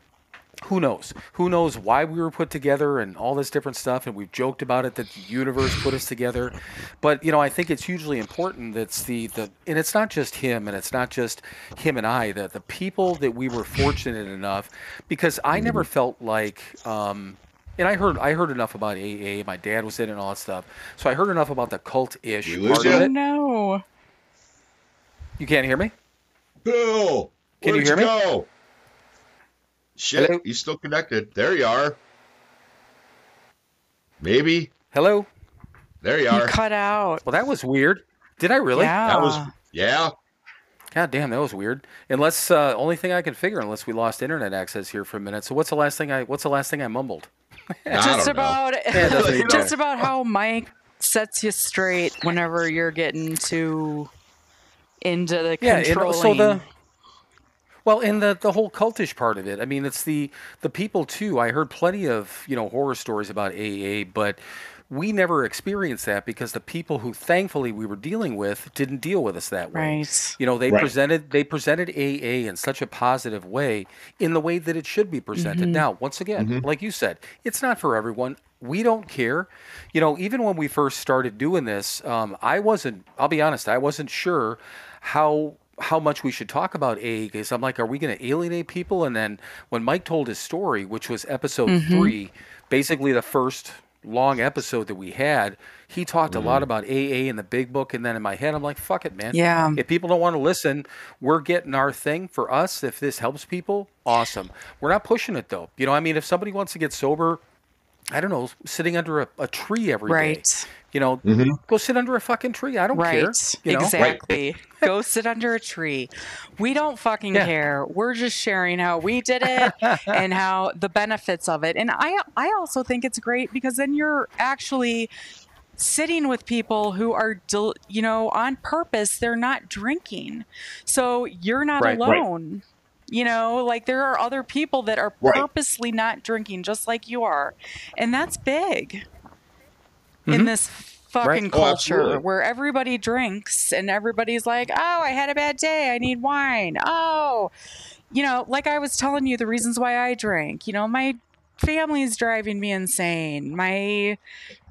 who knows? Who knows why we were put together and all this different stuff, and we've joked about it that the universe put us together. But you know, I think it's hugely important that's the the and it's not just him and it's not just him and I, the the people that we were fortunate enough because I never felt like um and I heard I heard enough about AA. My dad was in it and all that stuff, so I heard enough about the cult ish lose part you? of Oh it. no. You can't hear me? Bill, Can you where'd hear me? go? Shit, Hello? he's still connected. There you are. Maybe. Hello? There you You are. cut out. Well, that was weird. Did I really? Yeah. That was yeah. God damn, that was weird. Unless uh, only thing I can figure, unless we lost internet access here for a minute. So what's the last thing I what's the last thing I mumbled? I just don't know. about Yeah, that's just know. about how Mike sets you straight whenever you're getting too into the Yeah, and controlling. so the well, and the the whole cultish part of it. I mean, it's the the people too. I heard plenty of you know horror stories about AA, but we never experienced that because the people who thankfully we were dealing with didn't deal with us that way. Right. You know, they Right. presented they presented AA in such a positive way, in the way that it should be presented. Now, once again, like you said, it's not for everyone. We don't care. You know, even when we first started doing this, um, I wasn't. I'll be honest, I wasn't sure how how much we should talk about AA because I'm like, are we going to alienate people? And then when Mike told his story, which was episode mm-hmm. three, basically the first long episode that we had, he talked a lot mm-hmm. about AA and the big book. And then in my head, I'm like, fuck it, man. Yeah. If people don't want to listen, we're getting our thing for us. If this helps people, awesome. We're not pushing it though. You know, I mean, if somebody wants to get sober, I don't know, sitting under a, a tree every day. Right. You know, mm-hmm. go sit under a fucking tree. I don't Right. care. You know? Exactly. Go sit under a tree. We don't fucking Yeah. care. We're just sharing how we did it and how the benefits of it. And I I also think it's great because then you're actually sitting with people who are del- you know on purpose they're not drinking. So you're not Right. Right. alone. You know, like there are other people that are Right. purposely not drinking just like you are. And that's big in Mhm. this fucking Oh, culture absolutely. where everybody drinks and everybody's like, oh, I had a bad day. I need wine. Oh, you know, like I was telling you the reasons why I drink. You know, my family's driving me insane. My,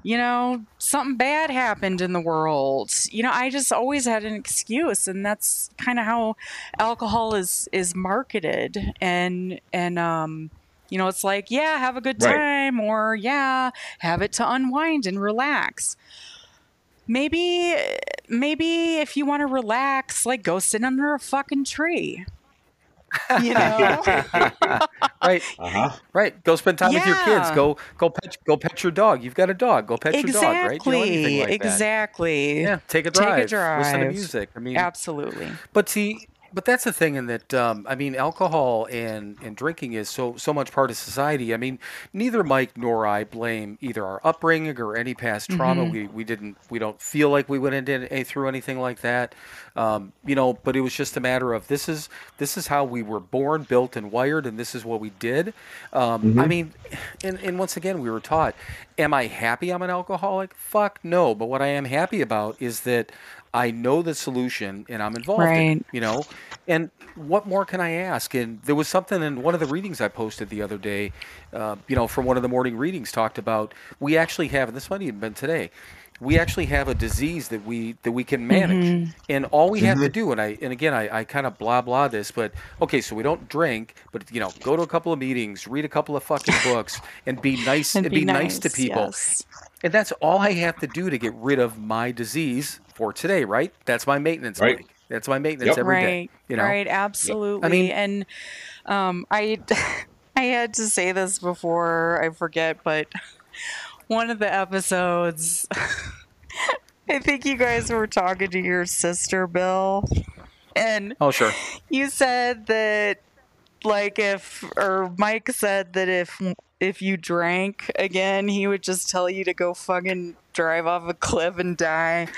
you know, something bad happened in the world. You know, I just always had an excuse, and that's kind of how alcohol is is marketed. And and um, you know, it's like, yeah, have a good Right. time, or yeah, have it to unwind and relax. Maybe, maybe if you want to relax, like go sit under a fucking tree. You know, right, Uh huh. right. Go spend time with your kids. Go, go pet, go pet your dog. You've got a dog. Go pet your dog, right? You know, anything exactly, exactly. Yeah, take a drive. Take a drive. Listen to music. I mean, Absolutely. But see, but that's the thing, in that um, I mean, alcohol and and drinking is so so much part of society. I mean, neither Mike nor I blame either our upbringing or any past trauma. Mm-hmm. We we didn't we don't feel like we went into any, through anything like that. Um, you know, but it was just a matter of this is this is how we were born, built, and wired, and this is what we did. Um, I mean, and and once again, we were taught. Am I happy I'm an alcoholic? Fuck no. But what I am happy about is that I know the solution and I'm involved in it, Right. you know? And what more can i ask? And there was something in one of the readings i posted the other day uh, you know from one of the morning readings talked about we actually have and this might even been today we actually have a disease that we that we can manage. And all we have to do and i and again i, I kind of blah blah this but okay so we don't drink but you know go to a couple of meetings read a couple of fucking books and be nice and, be, nice, to people. yes. And that's all I have to do to get rid of my disease for today, right? That's my maintenance, Right. Mike. That's my maintenance Yep. every day. right, You know, right, absolutely. I mean- and um, I, I had to say this before I forget, but one of the episodes, I think you guys were talking to your sister, Bill, and oh sure, you said that like if or Mike said that if if you drank again, he would just tell you to go fucking drive off a cliff and die.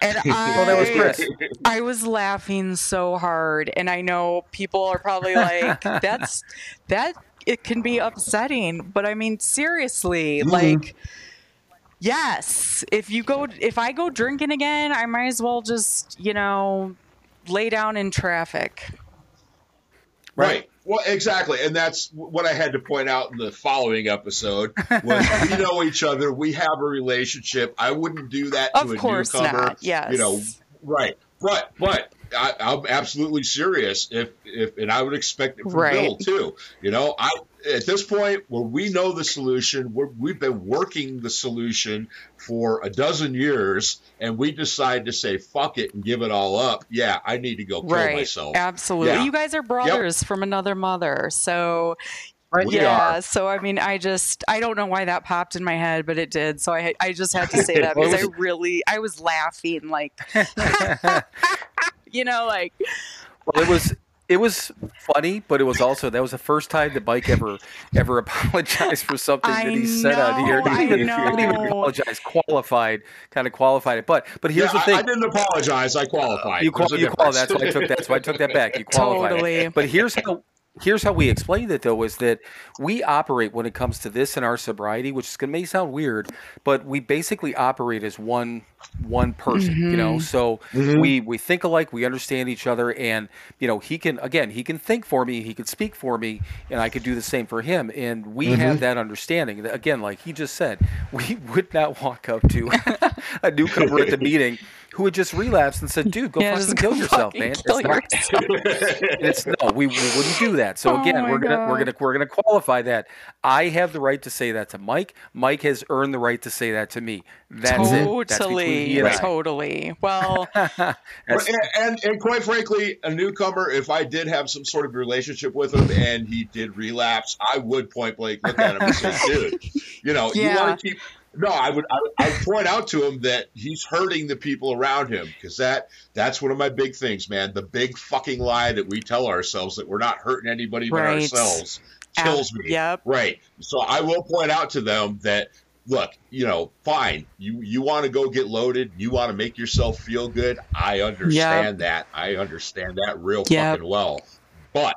And I well that was Chris. I was laughing so hard and I know people are probably like that's that it can be upsetting, but I mean seriously, mm-hmm. like yes, if you go if I go drinking again, I might as well just, you know, lay down in traffic. Right. Well, exactly, and that's what I had to point out in the following episode. Was we know each other, we have a relationship. I wouldn't do that to Of a course newcomer. not. Yes. You know, right? But but I, I'm absolutely serious. If if and I would expect it from Right. Bill too. You know, I at this point where we know the solution, we're, we've been working the solution for a dozen years, and we decide to say fuck it and give it all up. Yeah, I need to go kill right. myself. Absolutely. Yeah. You guys are brothers from another mother. So Right? We yeah, are. so I mean, I just I don't know why that popped in my head, but it did. So I I just had to say that because I really I was laughing like, you know, like Well, it was it was funny, but it was also that was the first time that Mike ever ever apologized for something I that he said on here. know, Didn't I didn't even apologize. Qualified, kind of qualified it. But but here's yeah, the thing. I, I didn't apologize. I qualified. You, qual- you qual- difference. That's why I took that. That's why I took that back. You qualified. it. Totally. But here's how here's how we explained it though is that we operate when it comes to this in our sobriety which is going to may sound weird but we basically operate as one one person you know? Mm-hmm. So we mm-hmm. we think alike we understand each other and you know he can again he can think for me he can speak for me and i could do the same for him and we have mm-hmm. that understanding. Again like he just said we would not walk up to a newcomer at the meeting who had just relapsed and said dude go Yeah, fucking just kill yourself fucking man kill it's Not, it's no, we, we wouldn't do that. So Oh again, my we're gonna we're gonna we're gonna qualify that. I have the right to say that to Mike. Mike has earned the right to say that to me. That's it. That's between totally, he and I. totally. Well, That's- and, and and quite frankly, a newcomer, if I did have some sort of relationship with him and he did relapse, I would point blank look at him and say, "Dude, you know, you want to keep." No, I would. I would point out to him that he's hurting the people around him because that that's one of my big things, man. The big fucking lie that we tell ourselves that we're not hurting anybody but ourselves kills me. Yep. Right. So I will point out to them that look, you know, fine. You you want to go get loaded, you want to make yourself feel good. I understand that. I understand that real Yep. fucking well. But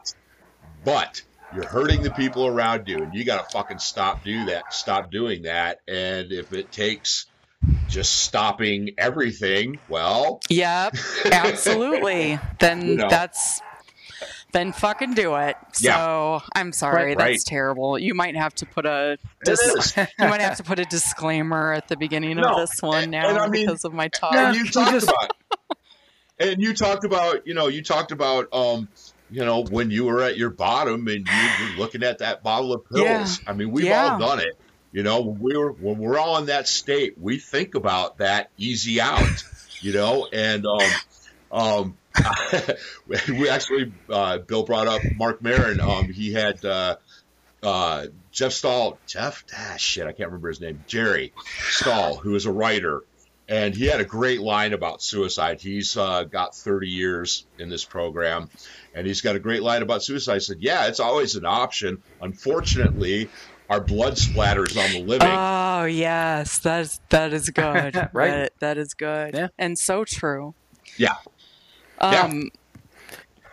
but you're hurting the people around you and you got to fucking stop do that. Stop doing that and if it takes just stopping everything, well, Yep. Absolutely. Then You know. that's then fucking do it. So Yeah. I'm sorry, Right, that's right. terrible. You might have to put a dis- you might have to put a disclaimer at the beginning No, of this one and- now and I mean- because of my talk. And you talked about and you talked about you know you talked about um you know when you were at your bottom and you were looking at that bottle of pills Yeah. i mean we've Yeah. all done it you know when we were when we're all in that state we think about that easy out you know and um um we actually uh bill brought up Marc Maron. um he had uh uh jeff stahl jeff ah, shit i can't remember his name jerry stahl who is a writer and he had a great line about suicide. He's uh, got 30 years in this program, and he's got a great line about suicide. He said, "Yeah, it's always an option. Unfortunately, our blood splatters on the living." Oh yes, that is that is good. Right. That, that is good. Yeah. And so true. Yeah. Yeah. Um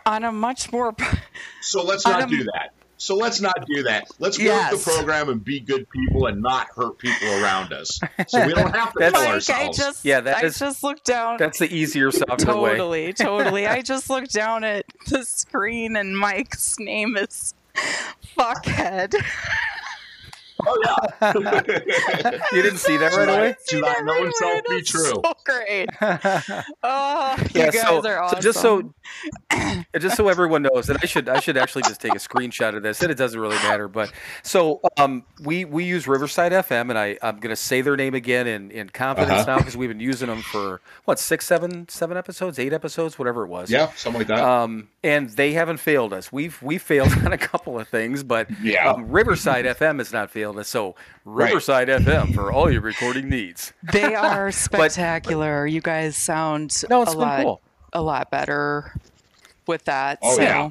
on a much more so let's not a- do that. So let's not do that. Let's work the program and be good people and not hurt people around us, so we don't have to That's- kill Mike, I ourselves. just Yeah, that I is- just looked down That's the easier, softer way. totally, totally. I just looked down at the screen and Mike's name is Fuckhead. oh yeah. You didn't see that right away? Do not know himself be true. So great. Oh, you yeah, guys so, are so awesome. just so just so everyone knows, and I should I should actually just take a screenshot of this, and it doesn't really matter. But so um, we we use Riverside FM, and I I'm gonna say their name again in in confidence Uh-huh. now because we've been using them for what six, seven, seven episodes, eight episodes, whatever it was. yeah, something like that. Um, and they haven't failed us. We've we failed on a couple of things, but Yeah. um, Riverside FM has not failed us. So Right. Riverside FM for all your recording needs. they are spectacular. you guys sound No, it's a been lot cool. A lot better with that. Oh, so yeah.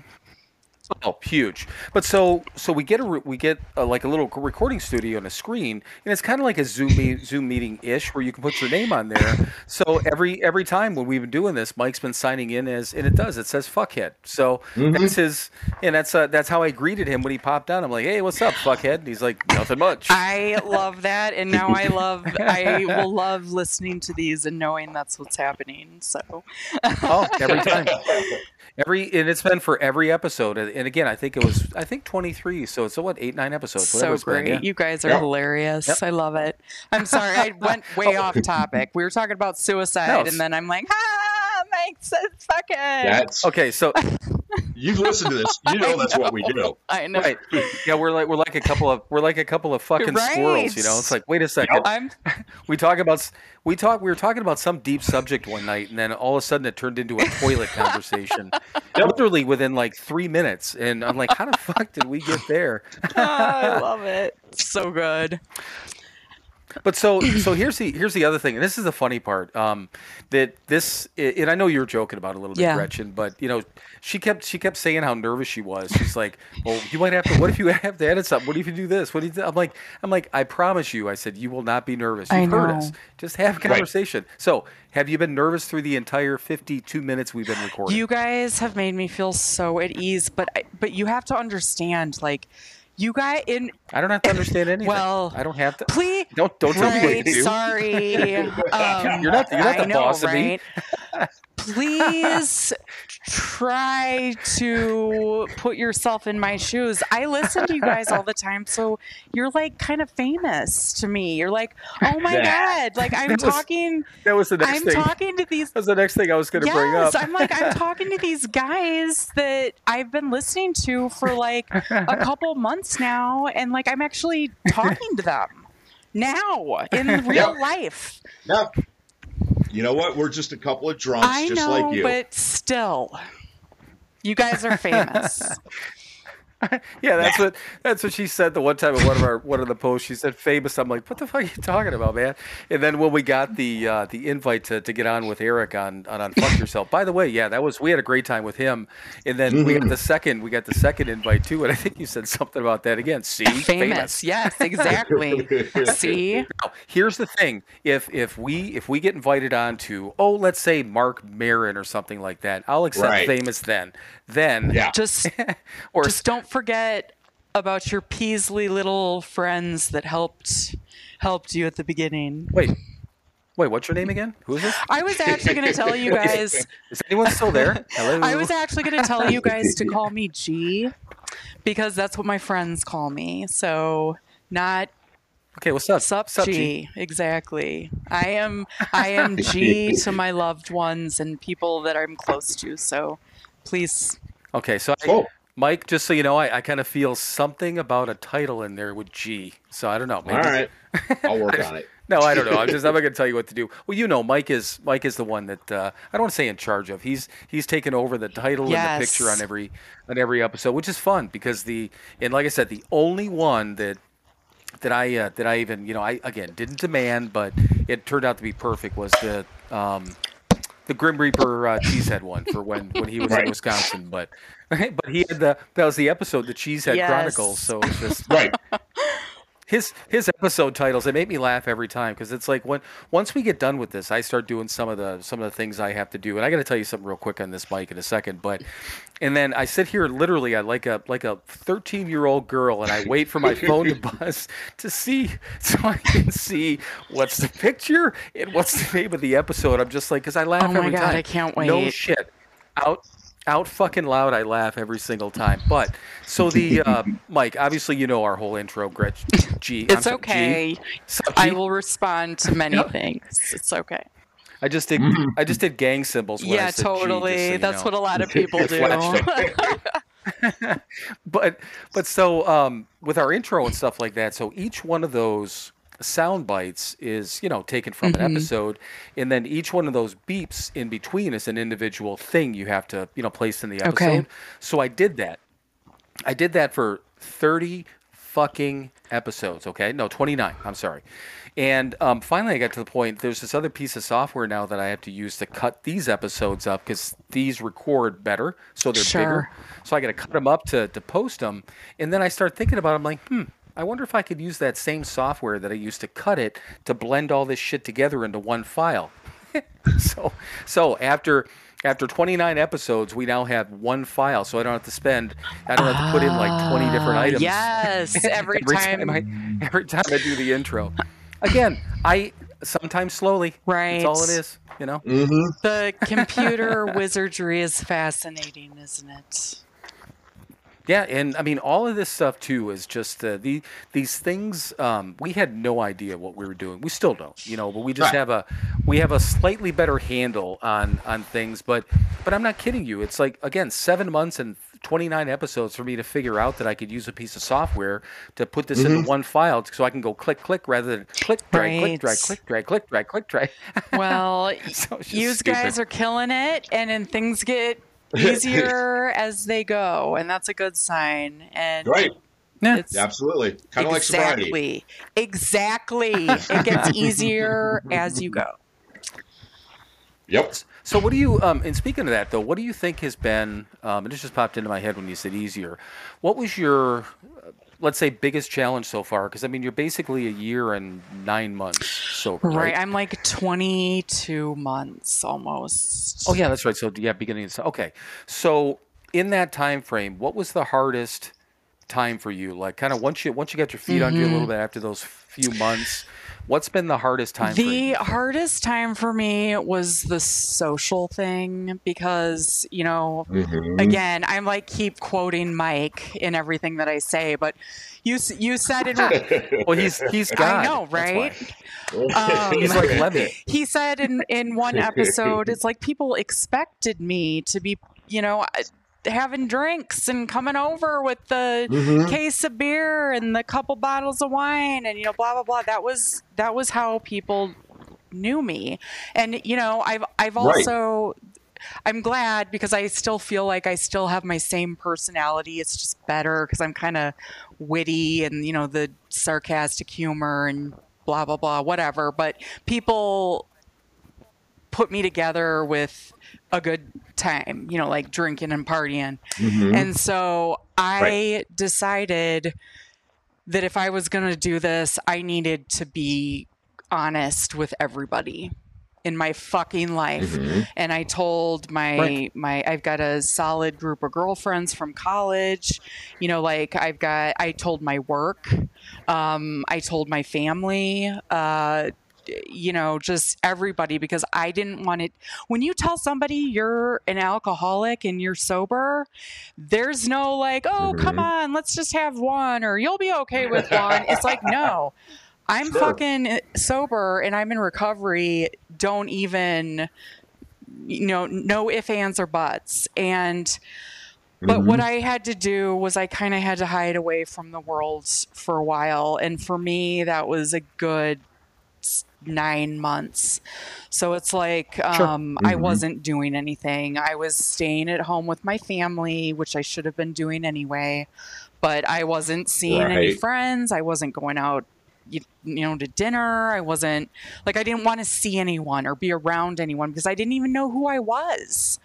Oh, huge! But so so we get a re- we get a, like a little recording studio and a screen, and it's kind of like a Zoom me- Zoom meeting ish, where you can put your name on there. So every every time when we've been doing this, Mike's been signing in as, and it does it says fuckhead. So that's his, and that's uh, that's how I greeted him when he popped down. I'm like, hey, what's up, fuckhead? And he's like, nothing much. I love that, and now I love. I will love listening to these and knowing that's what's happening. So, oh, every time. Every and it's been for every episode, and and again, I think it was I think 23. So it's a, what eight nine episodes. so it's been, great. yeah. You guys are Yep. hilarious. Yep. I love it. I'm sorry, I went way off topic. We were talking about suicide, No, and then I'm like, ah, Mike said fuck it. That's Okay, so you've listened to this. You know that's what we do. I know. right, yeah, we're like we're like a couple of we're like a couple of fucking Right. squirrels, you know. It's like, wait a second, I'm we talk about we talk we were talking about some deep subject one night, and then all of a sudden it turned into a toilet conversation, literally within like three minutes, and I'm like, how the fuck did we get there? I love it. So good. But so so here's the here's the other thing, and this is the funny part. Um, that this and I know you're joking about it a little bit, Yeah. Gretchen, but you know she kept she kept saying how nervous she was. She's like, "Well, you might have to. What if you have to edit something? What if you do this? What do you?" Do? I'm like, I'm like, I promise you. I said you will not be nervous. I You've heard know. us. Just have a conversation. So have you been nervous through the entire 52 minutes we've been recording? You guys have made me feel so at ease, but I, but you have to understand like, you guys in I don't have to understand anything. Well, I don't have to. please. Don't don't tell me what to Right, do. sorry. Um, You're not- you're not I the know, boss of me. Please try to put yourself in my shoes. I listen to you guys all the time, so you're like kind of famous to me. You're like, oh my Yeah. god, like I'm That was- talking, That was the next I'm thing. talking to these that was the next thing I was going to bring up. Yes, I'm like I'm talking to these guys that I've been listening to for like a couple months now, and like I'm actually talking to them now in real life. No. You know what? We're just a couple of drunks, I just know, like you. but still, you guys are famous. Yeah, that's what that's what she said the one time in one of our one of the posts. She said famous. I'm like, what the fuck are you talking about, man? And then when we got the uh, the invite to, to get on with Eric on on Unfuck Yourself. By the way, yeah, that was we had a great time with him. And then we got the second we got the second invite too. And I think you said something about that again. See, famous. Yes, exactly. See? Now, here's the thing: if if we if we get invited on to oh, let's say Marc Maron or something like that, I'll accept Right. famous then. Then Yeah. Just or just don't forget about your Peasley little friends that helped helped you at the beginning. wait, wait, what's your name again? Who is this? I was actually going to tell you guys Is anyone still there? Hello. I was actually going to tell you guys to call me G because that's what my friends call me. So not okay. What's up? sup Sup, G. Exactly. I am I am G to my loved ones and people that I'm close to. So please Okay, so I, Cool. Mike, just so you know, I, I kind of feel something about a title in there with G. So I don't know. Maybe, All right. I'll work on it. No, I don't know. I'm just I'm not going to tell you what to do. Well, you know, Mike is Mike is the one that uh, I don't want to say in charge of. He's he's taken over the title and the picture on every on every episode, which is fun because the and like I said, the only one that that I uh, that I even you know I again didn't demand, but it turned out to be perfect was the um, the Grim Reaper uh, Cheesehead one for when when he was in Wisconsin. But but he had the that was the episode, the Cheesehead Yes. Chronicles. So it's just Right. His his episode titles they make me laugh every time because it's like when once we get done with this i start doing some of the some of the things i have to do and i got to tell you something real quick on this mic in a second but and then i sit here literally i like a like a 13 year old girl and i wait for my phone to buzz to see so i can see what's the picture and what's the name of the episode i'm just like because i laugh Oh my every God, time I can't wait. no wait. shit out out fucking loud i laugh every single time but so the uh mike obviously you know our whole intro gretchen g I'm it's sorry, G. okay. So I G- will respond to many things. It's okay. I just did i just did gang symbols when I yeah, said G, so totally. That's know. what a lot of people do. but but so um with our intro and stuff like that so each one of those sound bites is you know taken from Mm-hmm. an episode and then each one of those beeps in between is an individual thing you have to you know place in the episode Okay. so i did that i did that for 30 fucking episodes okay no 29 i'm sorry and um, finally i got to the point there's this other piece of software now that i have to use to cut these episodes up because these record better so they're Sure. bigger so I got to cut them up to, to post them. And then I start thinking about it. I'm like, hmm, I wonder if I could use that same software that I used to cut it to blend all this shit together into one file. so so after after 29 episodes, we now have one file, so I don't have to spend, I don't have to put in like 20 different Ah, items. Yes, every, time. I, every time I do the intro. Again, I sometimes slowly. Right. That's all it is, you know. Mm-hmm. The computer wizardry is fascinating, isn't it? Yeah, and I mean all of this stuff too is just uh, the these things. Um, we had no idea what we were doing. We still don't, you know. But we just Right. have a we have a slightly better handle on on things. But but I'm not kidding you. It's like again seven months and 29 episodes for me to figure out that I could use a piece of software to put this into one file so I can go click click rather than click drag click drag click drag click drag click drag. Well, So you guys are killing it, and then things get easier as they go, and that's a good sign. And Right. Yeah. It's Absolutely. Kind of like sobriety. exactly. Exactly. it gets easier as you go. Yep. So, what do you? Um, and speaking of that, though, what do you think has been? Um, and this just popped into my head when you said easier. What was your, uh, let's say, biggest challenge so far? Because I mean, you're basically a year and nine months sober, right? Right. I'm like 22 months almost. Oh yeah, that's right. So yeah, beginning of okay. So in that time frame, what was the hardest time for you? Like kind of once you once you got your feet under you a little mm-hmm. bit after those few months, what's been the hardest time? for The you? hardest time for me was the social thing because, you know, Mm-hmm. again, I'm like keep quoting Mike in everything that I say, but you you said in Well, he's he's God. I know, right? Um, He's like Lemmy. he said in in one episode it's like people expected me to be you know having drinks and coming over with the Mhm. case of beer and the couple bottles of wine and you know blah blah blah that was that was how people knew me and you know i've i've Right. also I'm glad because I still feel like I still have my same personality. It's just better because I'm kind of witty and you know the sarcastic humor and blah blah blah whatever. But people put me together with a good time, you know, like drinking and partying. Mhm. And so I decided that if I was going to do this, I needed to be honest with everybody in my fucking life. Mhm. And I told my Right. my I've got a solid group of girlfriends from college. You know, like I've got I told my work. Um, I told my family. Uh, you know, just everybody because I didn't want it. When you tell somebody you're an alcoholic and you're sober, there's no like, oh, come Mhm. on, let's just have one or you'll be okay with one. it's like, no, I'm Sure. fucking sober and I'm in recovery. Don't even, you know, no ifs, ands, or buts. And, but Mhm. what I had to do was I kind of had to hide away from the world for a while. And for me, that was a good nine months. So it's like um, I Mhm. wasn't doing anything. I was staying at home with my family, which I should have been doing anyway. But I wasn't seeing any friends. I wasn't going out, you, you know, to dinner. I wasn't like I didn't want to see anyone or be around anyone because I didn't even know who I was.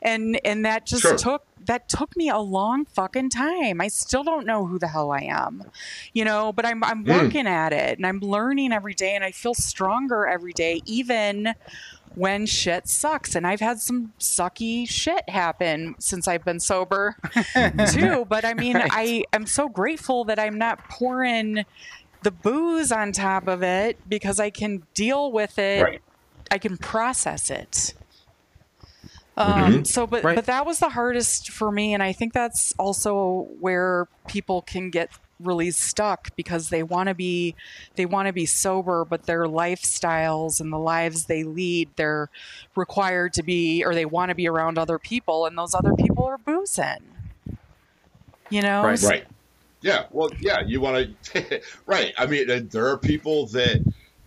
And and that just Sure. took that took me a long fucking time. I still don't know who the hell I am. You know, but I'm I'm Mm. working at it and I'm learning every day and I feel stronger every day even when shit sucks and I've had some sucky shit happen since I've been sober too, but I mean, Right. I I'm so grateful that I'm not pouring the booze on top of it because I can deal with it. Right. I can process it. Um, so, but Right. but that was the hardest for me, and I think that's also where people can get really stuck because they want to be they want to be sober, but their lifestyles and the lives they lead, they're required to be, or they want to be around other people, and those other people are boozing. You know, Right. Right. Yeah. Well, yeah. You want to. right. I mean, there are people that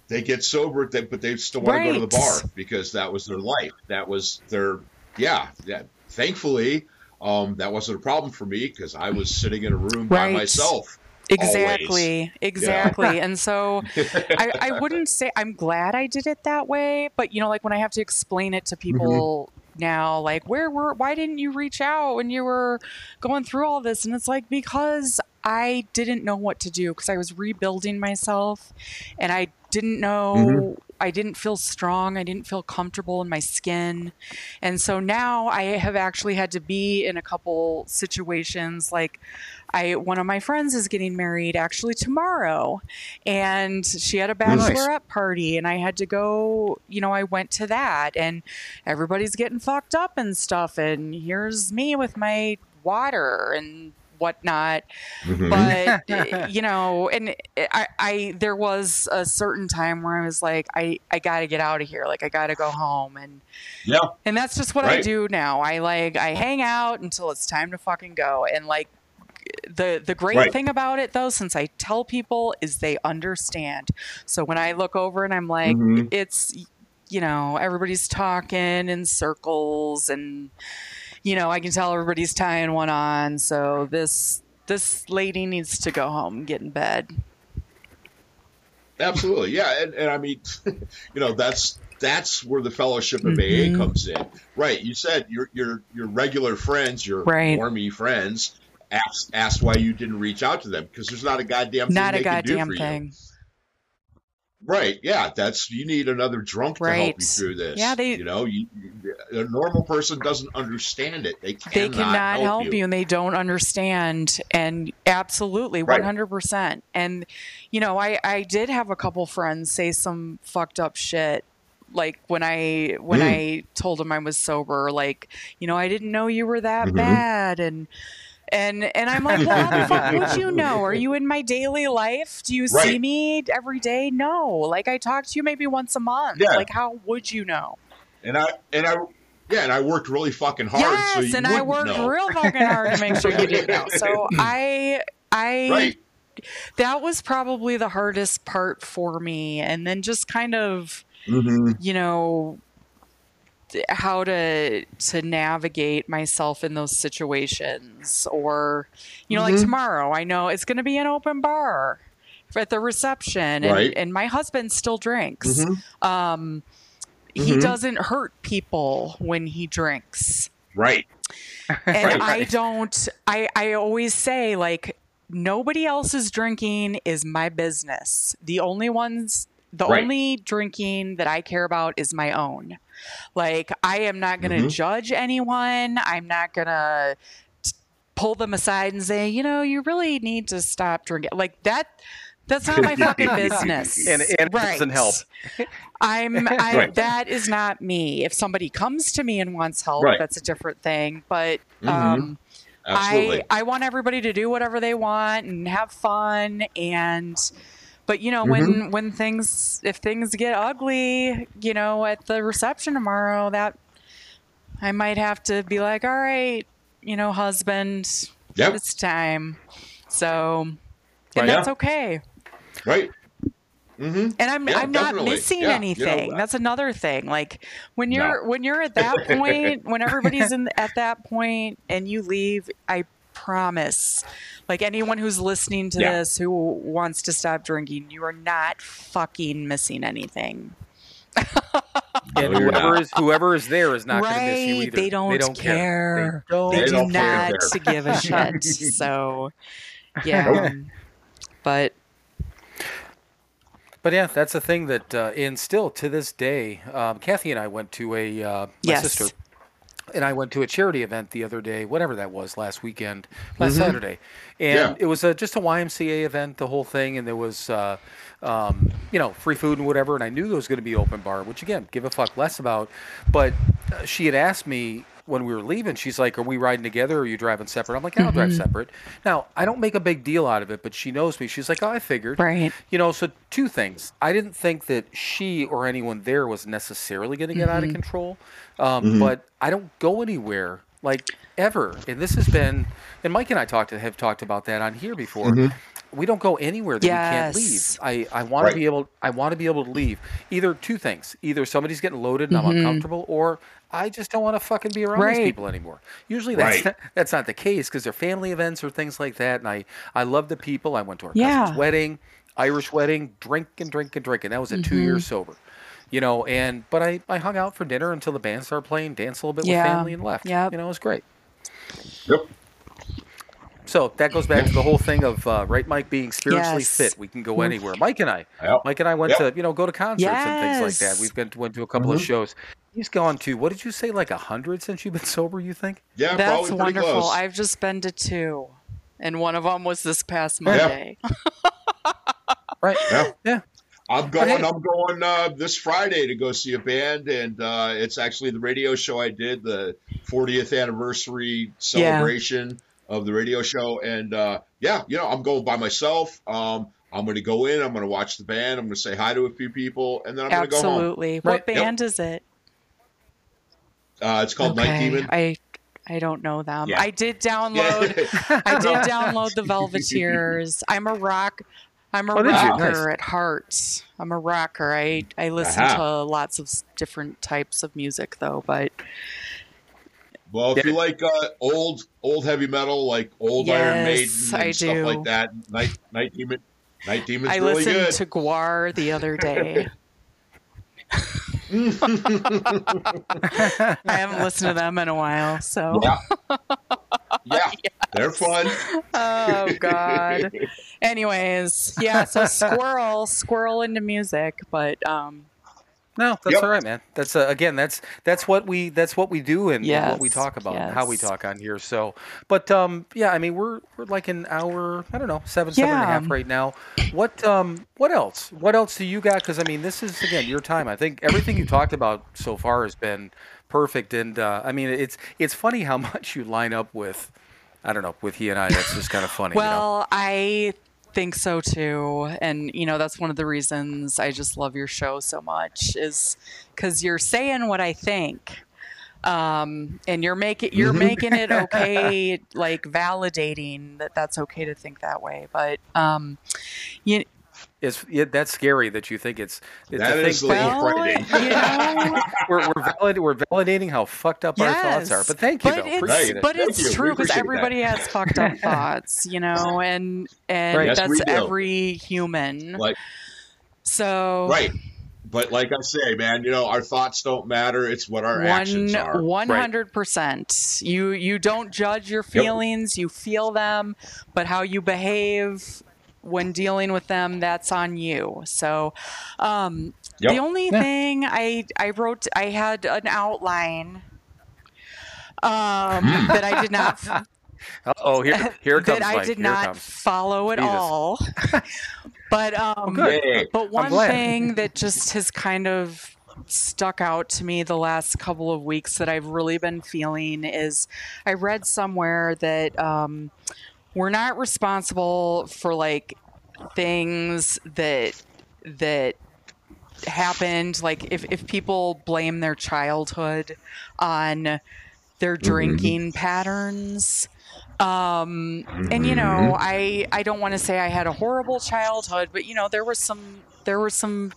they get sober, they, but they still want to go to the bar because that was their life. That was their. Yeah. Yeah. Thankfully, um, that wasn't a problem for me because I was sitting in a room by myself. Exactly, exactly. and so I, I wouldn't say I'm glad I did it that way, but you know, like when I have to explain it to people now, like where were why didn't you reach out when you were going through all this? And it's like because I didn't know what to do because I was rebuilding myself and I didn't know mm-hmm. I didn't feel strong. I didn't feel comfortable in my skin. And so now I have actually had to be in a couple situations like I one of my friends is getting married actually tomorrow and she had a Nice. bachelorette party and I had to go, you know, I went to that and everybody's getting fucked up and stuff and here's me with my water and whatnot Mhm. but you know and I, I there was a certain time where i was like i i gotta get out of here like i gotta go home and Yeah. and that's just what i do now i like i hang out until it's time to fucking go and like the the great Right. thing about it though since i tell people is they understand so when i look over and i'm like Mhm. it's you know everybody's talking in circles and you know i can tell everybody's tying one on so this this lady needs to go home, and get in bed. Absolutely, yeah, and, and I mean, you know, that's that's where the fellowship of Mhm. AA comes in, right? You said your your your regular friends, your Right. normie friends, asked asked why you didn't reach out to them because there's not a goddamn thing Not they a can do goddamn for you. Right? Yeah, that's you need another drunk to help you through this. Yeah, they- you know, you, a normal person doesn't understand it. They cannot, They cannot help you. and they don't understand. And absolutely, 100%. And, you know, I, I did have a couple friends say some fucked up shit. Like when I when Mm. I told them I was sober, like you know I didn't know you were that Mhm. bad, and and and I'm like, well, how the fuck would you know? Are you in my daily life? Do you see me every day? No. Like I talk to you maybe once a month. Yeah. Like how would you know? And I and I yeah, and I worked really fucking hard. yes, so you and I worked know. real fucking hard to make sure you didn't know. So I, I, Right. that was probably the hardest part for me, and then just kind of, Mm-hmm. you know, how to to navigate myself in those situations, or you know, like Mhm. tomorrow, I know it's going to be an open bar at the reception, and, Right. and my husband still drinks. Mhm. Um, he Mhm. doesn't hurt people when he drinks Right. and Right. I don't I I always say like nobody else's drinking is my business. The only ones the only drinking that I care about is my own. Like I am not going to Mhm. judge anyone. I'm not going to pull them aside and say, "You know, you really need to stop drinking." Like that that's not my fucking business. And- and it doesn't help. I'm I, Right. that is not me. If somebody comes to me and wants help, Right. that's a different thing. But Mhm. um, I I want everybody to do whatever they want and have fun and but you know when Mm-hmm. when things if things get ugly, you know, at the reception tomorrow, that I might have to be like, "All right, you know, husband, Yep. it's time." So, and Right. that's Yeah. okay. Right. Mm-hmm. And I'm Yeah, I'm not missing Yeah, you know, anything. That's another thing. Like when you're when you're at that point, when everybody's in at that point and you leave, I promise. Like anyone who's listening to Yeah. this who wants to stop drinking, you are not fucking missing anything. And No, whoever is whoever is there is not going to miss you Right. either. They don't care. care. They don't. They, They do don't fucking not care. give a shit. So yeah. But But yeah, that's the thing that, uh, and still to this day, um, Kathy and I went to a uh, my Yes. sister and I went to a charity event the other day, whatever that was, last weekend, last Saturday, and Yeah. it was a, just a YMCA event, the whole thing, and there was, uh, um, you know, free food and whatever, and I knew there was going to be open bar, which again, give a fuck less about, but uh, she had asked me when we were leaving, she's like, "Are we riding together or are you driving separate?" I'm like, "I'll drive mm-hmm. separate." Now, I don't make a big deal out of it, but she knows me. She's like, "Oh, I figured." Right. You know, so two things. I didn't think that she or anyone there was necessarily going to get out of mm-hmm. control, um, mm-hmm. but I don't go anywhere like ever. And this has been, and Mike and I talked to have talked about that on here before. We don't go anywhere that we can't leave. I, I want Right. to be able I want to be able to leave. Either two things. Either somebody's getting loaded and I'm uncomfortable, or I just don't want to fucking be around Right. these people anymore. Usually that's Right. not, that's not the case because they're family events or things like that. And I I love the people. I went to our Yeah. cousin's wedding, Irish wedding, drink and drink and drink, and that was a two Mm-hmm. years sober. You know, and but I I hung out for dinner until the band started playing, danced a little bit Yeah. with family, and left. Yeah, You know, it was great. Yep. So that goes back to the whole thing of uh, right, Mike being spiritually Yes. fit. We can go anywhere. Mike and I, Yep. Mike and I went Yep. to you know go to concerts and things like that. We've been went to a couple of Mm-hmm. shows. He's gone to what did you say like a hundred since you've been sober? You think? Yeah, That's probably wonderful. close. I've just been to two, and one of them was this past Yeah. Monday. Right. Yeah. Yeah. I'm going. hey- I'm going uh, this Friday to go see a band, and uh, it's actually the radio show I did, the 40th anniversary celebration of the radio show. And uh, yeah, you know, I'm going by myself. Um, I'm going to go in. I'm going to watch the band. I'm going to say hi to a few people, and then I'm going to go home. Absolutely. Right. What band is it? Uh, it's called Night Demon. I I don't know them. Yeah. I did download. Yeah. I did download the Velveteers. I'm a rock. I'm a Oh, rocker at heart. I'm a rocker. I I listen Aha. to lots of different types of music though, but Well, if Yeah. you like uh, old old heavy metal, like old Iron Maiden and I stuff do. like that, Night Night Demon, Night Demon's I really good. I listened good. to Gwar the other day. I haven't listened to them in a while, so yeah, yeah, they're fun. oh god. Anyways, yeah, so squirrel, squirrel into music, but um No, that's Yep. all right, man. That's uh, again, that's that's what we that's what we do and, and what we talk about and how we talk on here. So, but um, yeah, I mean, we're we're like an hour, I don't know, seven, seven and a half right now. What um, what else? What else do you got? Because I mean, this is again your time. I think everything you talked about so far has been perfect, and uh, I mean, it's it's funny how much you line up with. I don't know, with he and I. That's just kind of funny. you know? well, I think so too. And you know, that's one of the reasons I just love your show so much is cuz you're saying what I think. Um, and you're making you're Mhm. making it okay, like validating that that's okay to think that way. But um, you, It's yeah, that's scary that you think it's. it's That to is think a little well, frightening. you know, we're we're, valid, we're validating how fucked up our thoughts are. But thank you, but though. it's Appreciate it. but Thank it's you. True because appreciate that. everybody has fucked up thoughts, you know, and and Right. Yes, that's we every human. Like so right, but like I say, man, you know, our thoughts don't matter. It's what our actions are. one hundred percent. You you don't judge your feelings, you feel them, but how you behave when dealing with them, that's on you. So um Yep. the only Yeah. thing I I wrote I had an outline um Hmm. that I did not oh, here here comes. that I did Here not comes. follow at Jesus. all. but um, good. Yay. but one thing that just has kind of stuck out to me the last couple of weeks that I've really been feeling is I read somewhere that um, we're not responsible for like things that that happened. Like if, if people blame their childhood on their drinking patterns um and you know i i don't want to say i had a horrible childhood but you know there was some there were some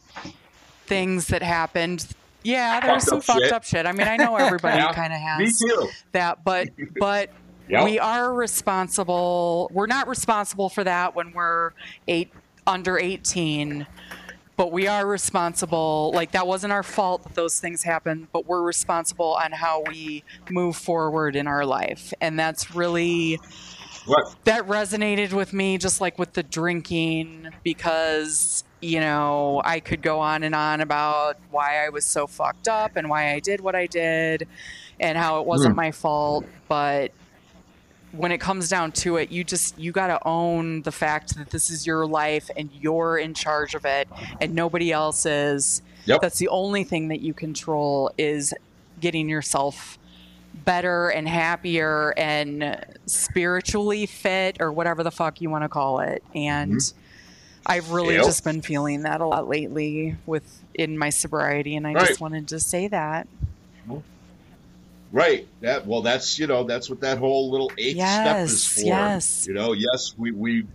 things that happened. Yeah there was some fucked shit. up shit. I mean i know everybody Yeah, kind of has that but but Yep. we are responsible we're not responsible for that when we're eight under 18 but we are responsible like that wasn't our fault that those things happened but we're responsible on how we move forward in our life and that's really What? that resonated with me just like with the drinking because you know i could go on and on about why i was so fucked up and why i did what i did and how it wasn't hmm. my fault but when it comes down to it you just you got to own the fact that this is your life and you're in charge of it and nobody else is Yep. that's the only thing that you control is getting yourself better and happier and spiritually fit or whatever the fuck you want to call it and mm-hmm. i've really Yep. just been feeling that a lot lately with in my sobriety and i Right. just wanted to say that Right. That well, that's you know that's what that whole little eighth step is for. yes. You know, yes, we we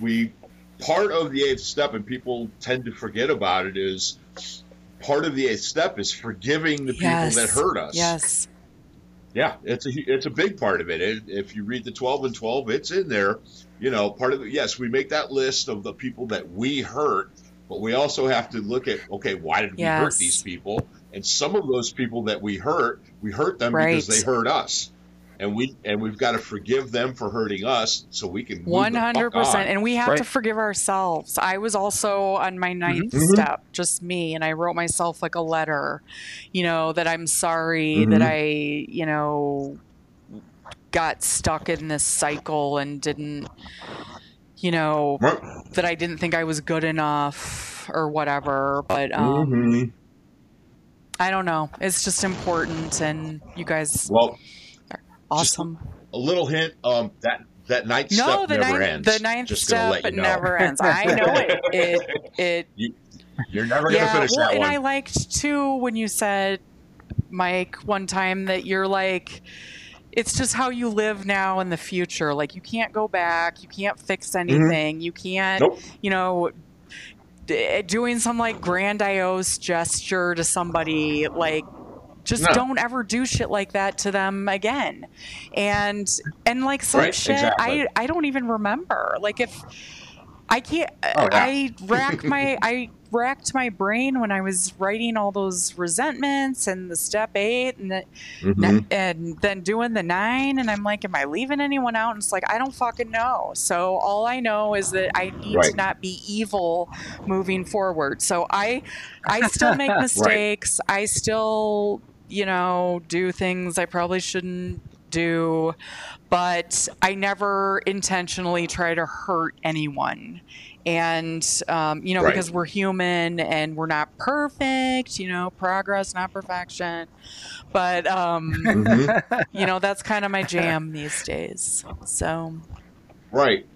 we part of the eighth step, and people tend to forget about it. Is part of the eighth step is forgiving the people yes that hurt us. yes Yeah, it's a it's a big part of it. it. If you read the twelve and twelve, it's in there. You know, part of it. Yes, we make that list of the people that we hurt, but we also have to look at okay, why did we hurt these people? And some of those people that we hurt, we hurt them Right. because they hurt us, and we and we've got to forgive them for hurting us, so we can move the fuck hundred on. percent, and we have to forgive ourselves. I was also on my ninth Mhm. step, just me, and I wrote myself like a letter, you know, that I'm sorry Mhm. that I, you know, got stuck in this cycle and didn't, you know, Right. that I didn't think I was good enough or whatever. But um, Mhm. I don't know. It's just important, and you guys, Well, awesome. a little hint. Um, that that ninth No, step never ninth, ends. the ninth Just step you know. never ends. I know it. It it You're never gonna finish well, that and one. I liked too when you said, Mike, one time that you're like, it's just how you live now in the future. Like you can't go back, you can't fix anything, you can't, Mm-hmm. Nope. you know, doing some like grandiose gesture to somebody like just No. don't ever do shit like that to them again. And and like some Right, shit exactly. I I don't even remember. Like if I can't Oh, yeah. I rack my I racked my brain when I was writing all those resentments and the step 8 and the Mhm. and then doing the nine. And i'm like am i leaving anyone out? And it's like i don't fucking know. So all i know is that i need Right. to not be evil moving forward. So i i still make mistakes. I still you know do things i probably shouldn't do. But i never intentionally try to hurt anyone and um, you know Right. because we're human and we're not perfect you know progress not perfection but um Mhm. you know that's kind of my jam these days so Right.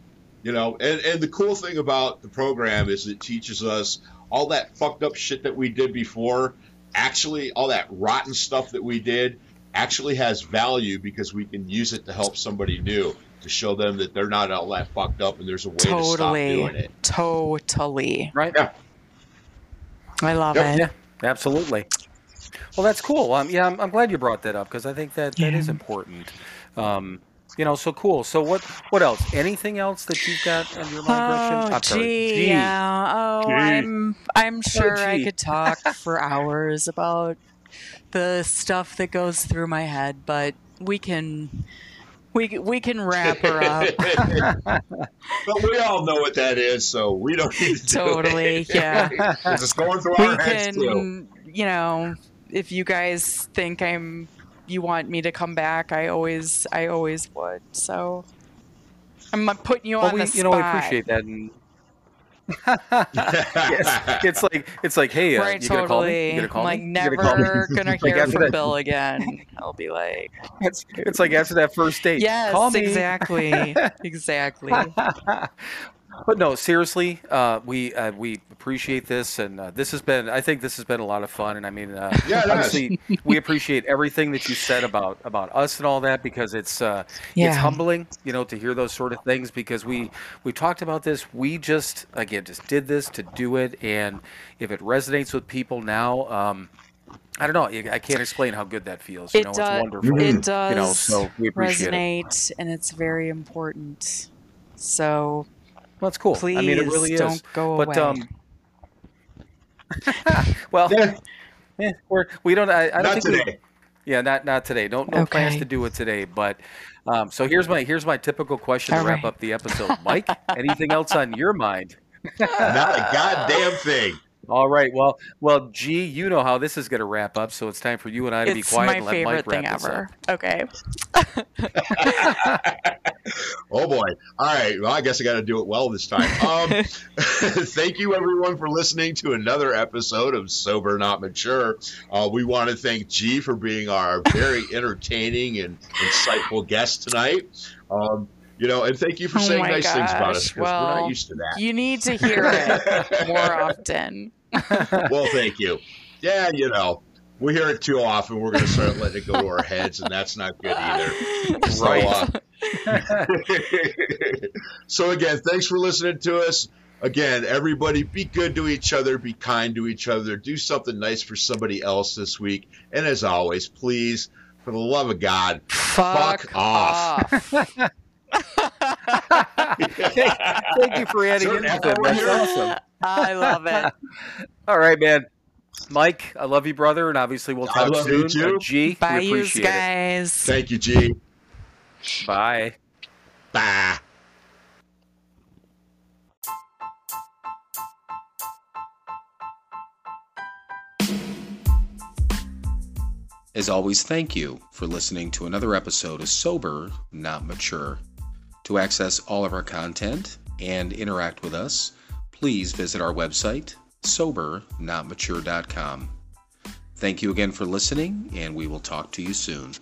You know, and, and the cool thing about the program is it teaches us all that fucked up shit that we did before, actually, all that rotten stuff that we did actually has value because we can use it to help somebody new, to show them that they're not all that fucked up and there's a way to stop doing it. totally Right? Yeah. i love Yep. it Yeah, absolutely. Well, that's cool. Um, yeah, I'm, I'm glad you brought that up because I think that that is Yeah. important. Um, you know, so cool. So what? What else? Anything else that you've got on your mind, Gretchen? Oh, I'm gee, Gee. yeah. Oh, Gee. I'm I'm sure I could talk for hours about the stuff that goes through my head, but we can we we can wrap her up. but we all know what that is, so we don't need to do Totally, it. yeah. It's just going through we our heads too. you know, if you guys think I'm you want me to come back, I always I always would. So I'm putting you Well, on we, the you know, we appreciate that. And yes, it's like it's like, hey, uh, right, you gonna call me? You gonna call I'm like me? You gonna call me? never gonna hear after from that- Bill again. I'll be like, It's, it's like after that first date. yes, call me. exactly, exactly. but no, seriously, uh, we uh, we appreciate this, and uh, this has been. I think this has been a lot of fun, and I mean, uh, Yeah, obviously, we appreciate everything that you said about about us and all that because it's uh, Yeah. it's humbling, you know, to hear those sort of things because we we talked about this. We just again just did this to do it, and if it resonates with people now. Um, I don't know. I can't explain how good that feels. You It know, does. it's wonderful. It does You know, so we appreciate it. resonate, and it's very important. So Well, that's cool. please I mean, it really don't is. go But away. um, well, Yeah, eh, we're we don't. I, I don't not think we- yeah, not not today. Don't no plans to do it today. But um, so here's my here's my typical question to All wrap right. up the episode. Mike, anything else on your mind? Not a goddamn thing. All right. Well, well, G, you know how this is going to wrap up, so it's time for you and I to be it's quiet my and let favorite Mike thing wrap this ever. up. Okay. Oh boy. All right. Well, I guess I got to do it well this time. Um, thank you everyone for listening to another episode of Sober Not Mature. Uh, we want to thank G for being our very entertaining and insightful guest tonight. Um, you know, and thank you for Oh saying my nice things about us gosh, because we're not used to that. You need to hear it more often. well, thank you. Yeah, you know, we hear it too often. We're going to start letting it go to our heads, and that's not good either. So, Right. uh, so again, thanks for listening to us. Again, everybody, be good to each other, be kind to each other, do something nice for somebody else this week. And as always, please, for the love of God, Fuck, Fuck off. off. Thank you for adding Sure, in that's that. That's awesome. I love it. All right, man. Mike, I love you, brother, and obviously we'll I talk love soon. you too. G, Bye, we you appreciate it. guys. thank you, G. Bye. Bye. As always, thank you for listening to another episode of Sober, Not Mature. To access all of our content and interact with us, please visit our website, sobernotmature.com. Thank you again for listening, and we will talk to you soon.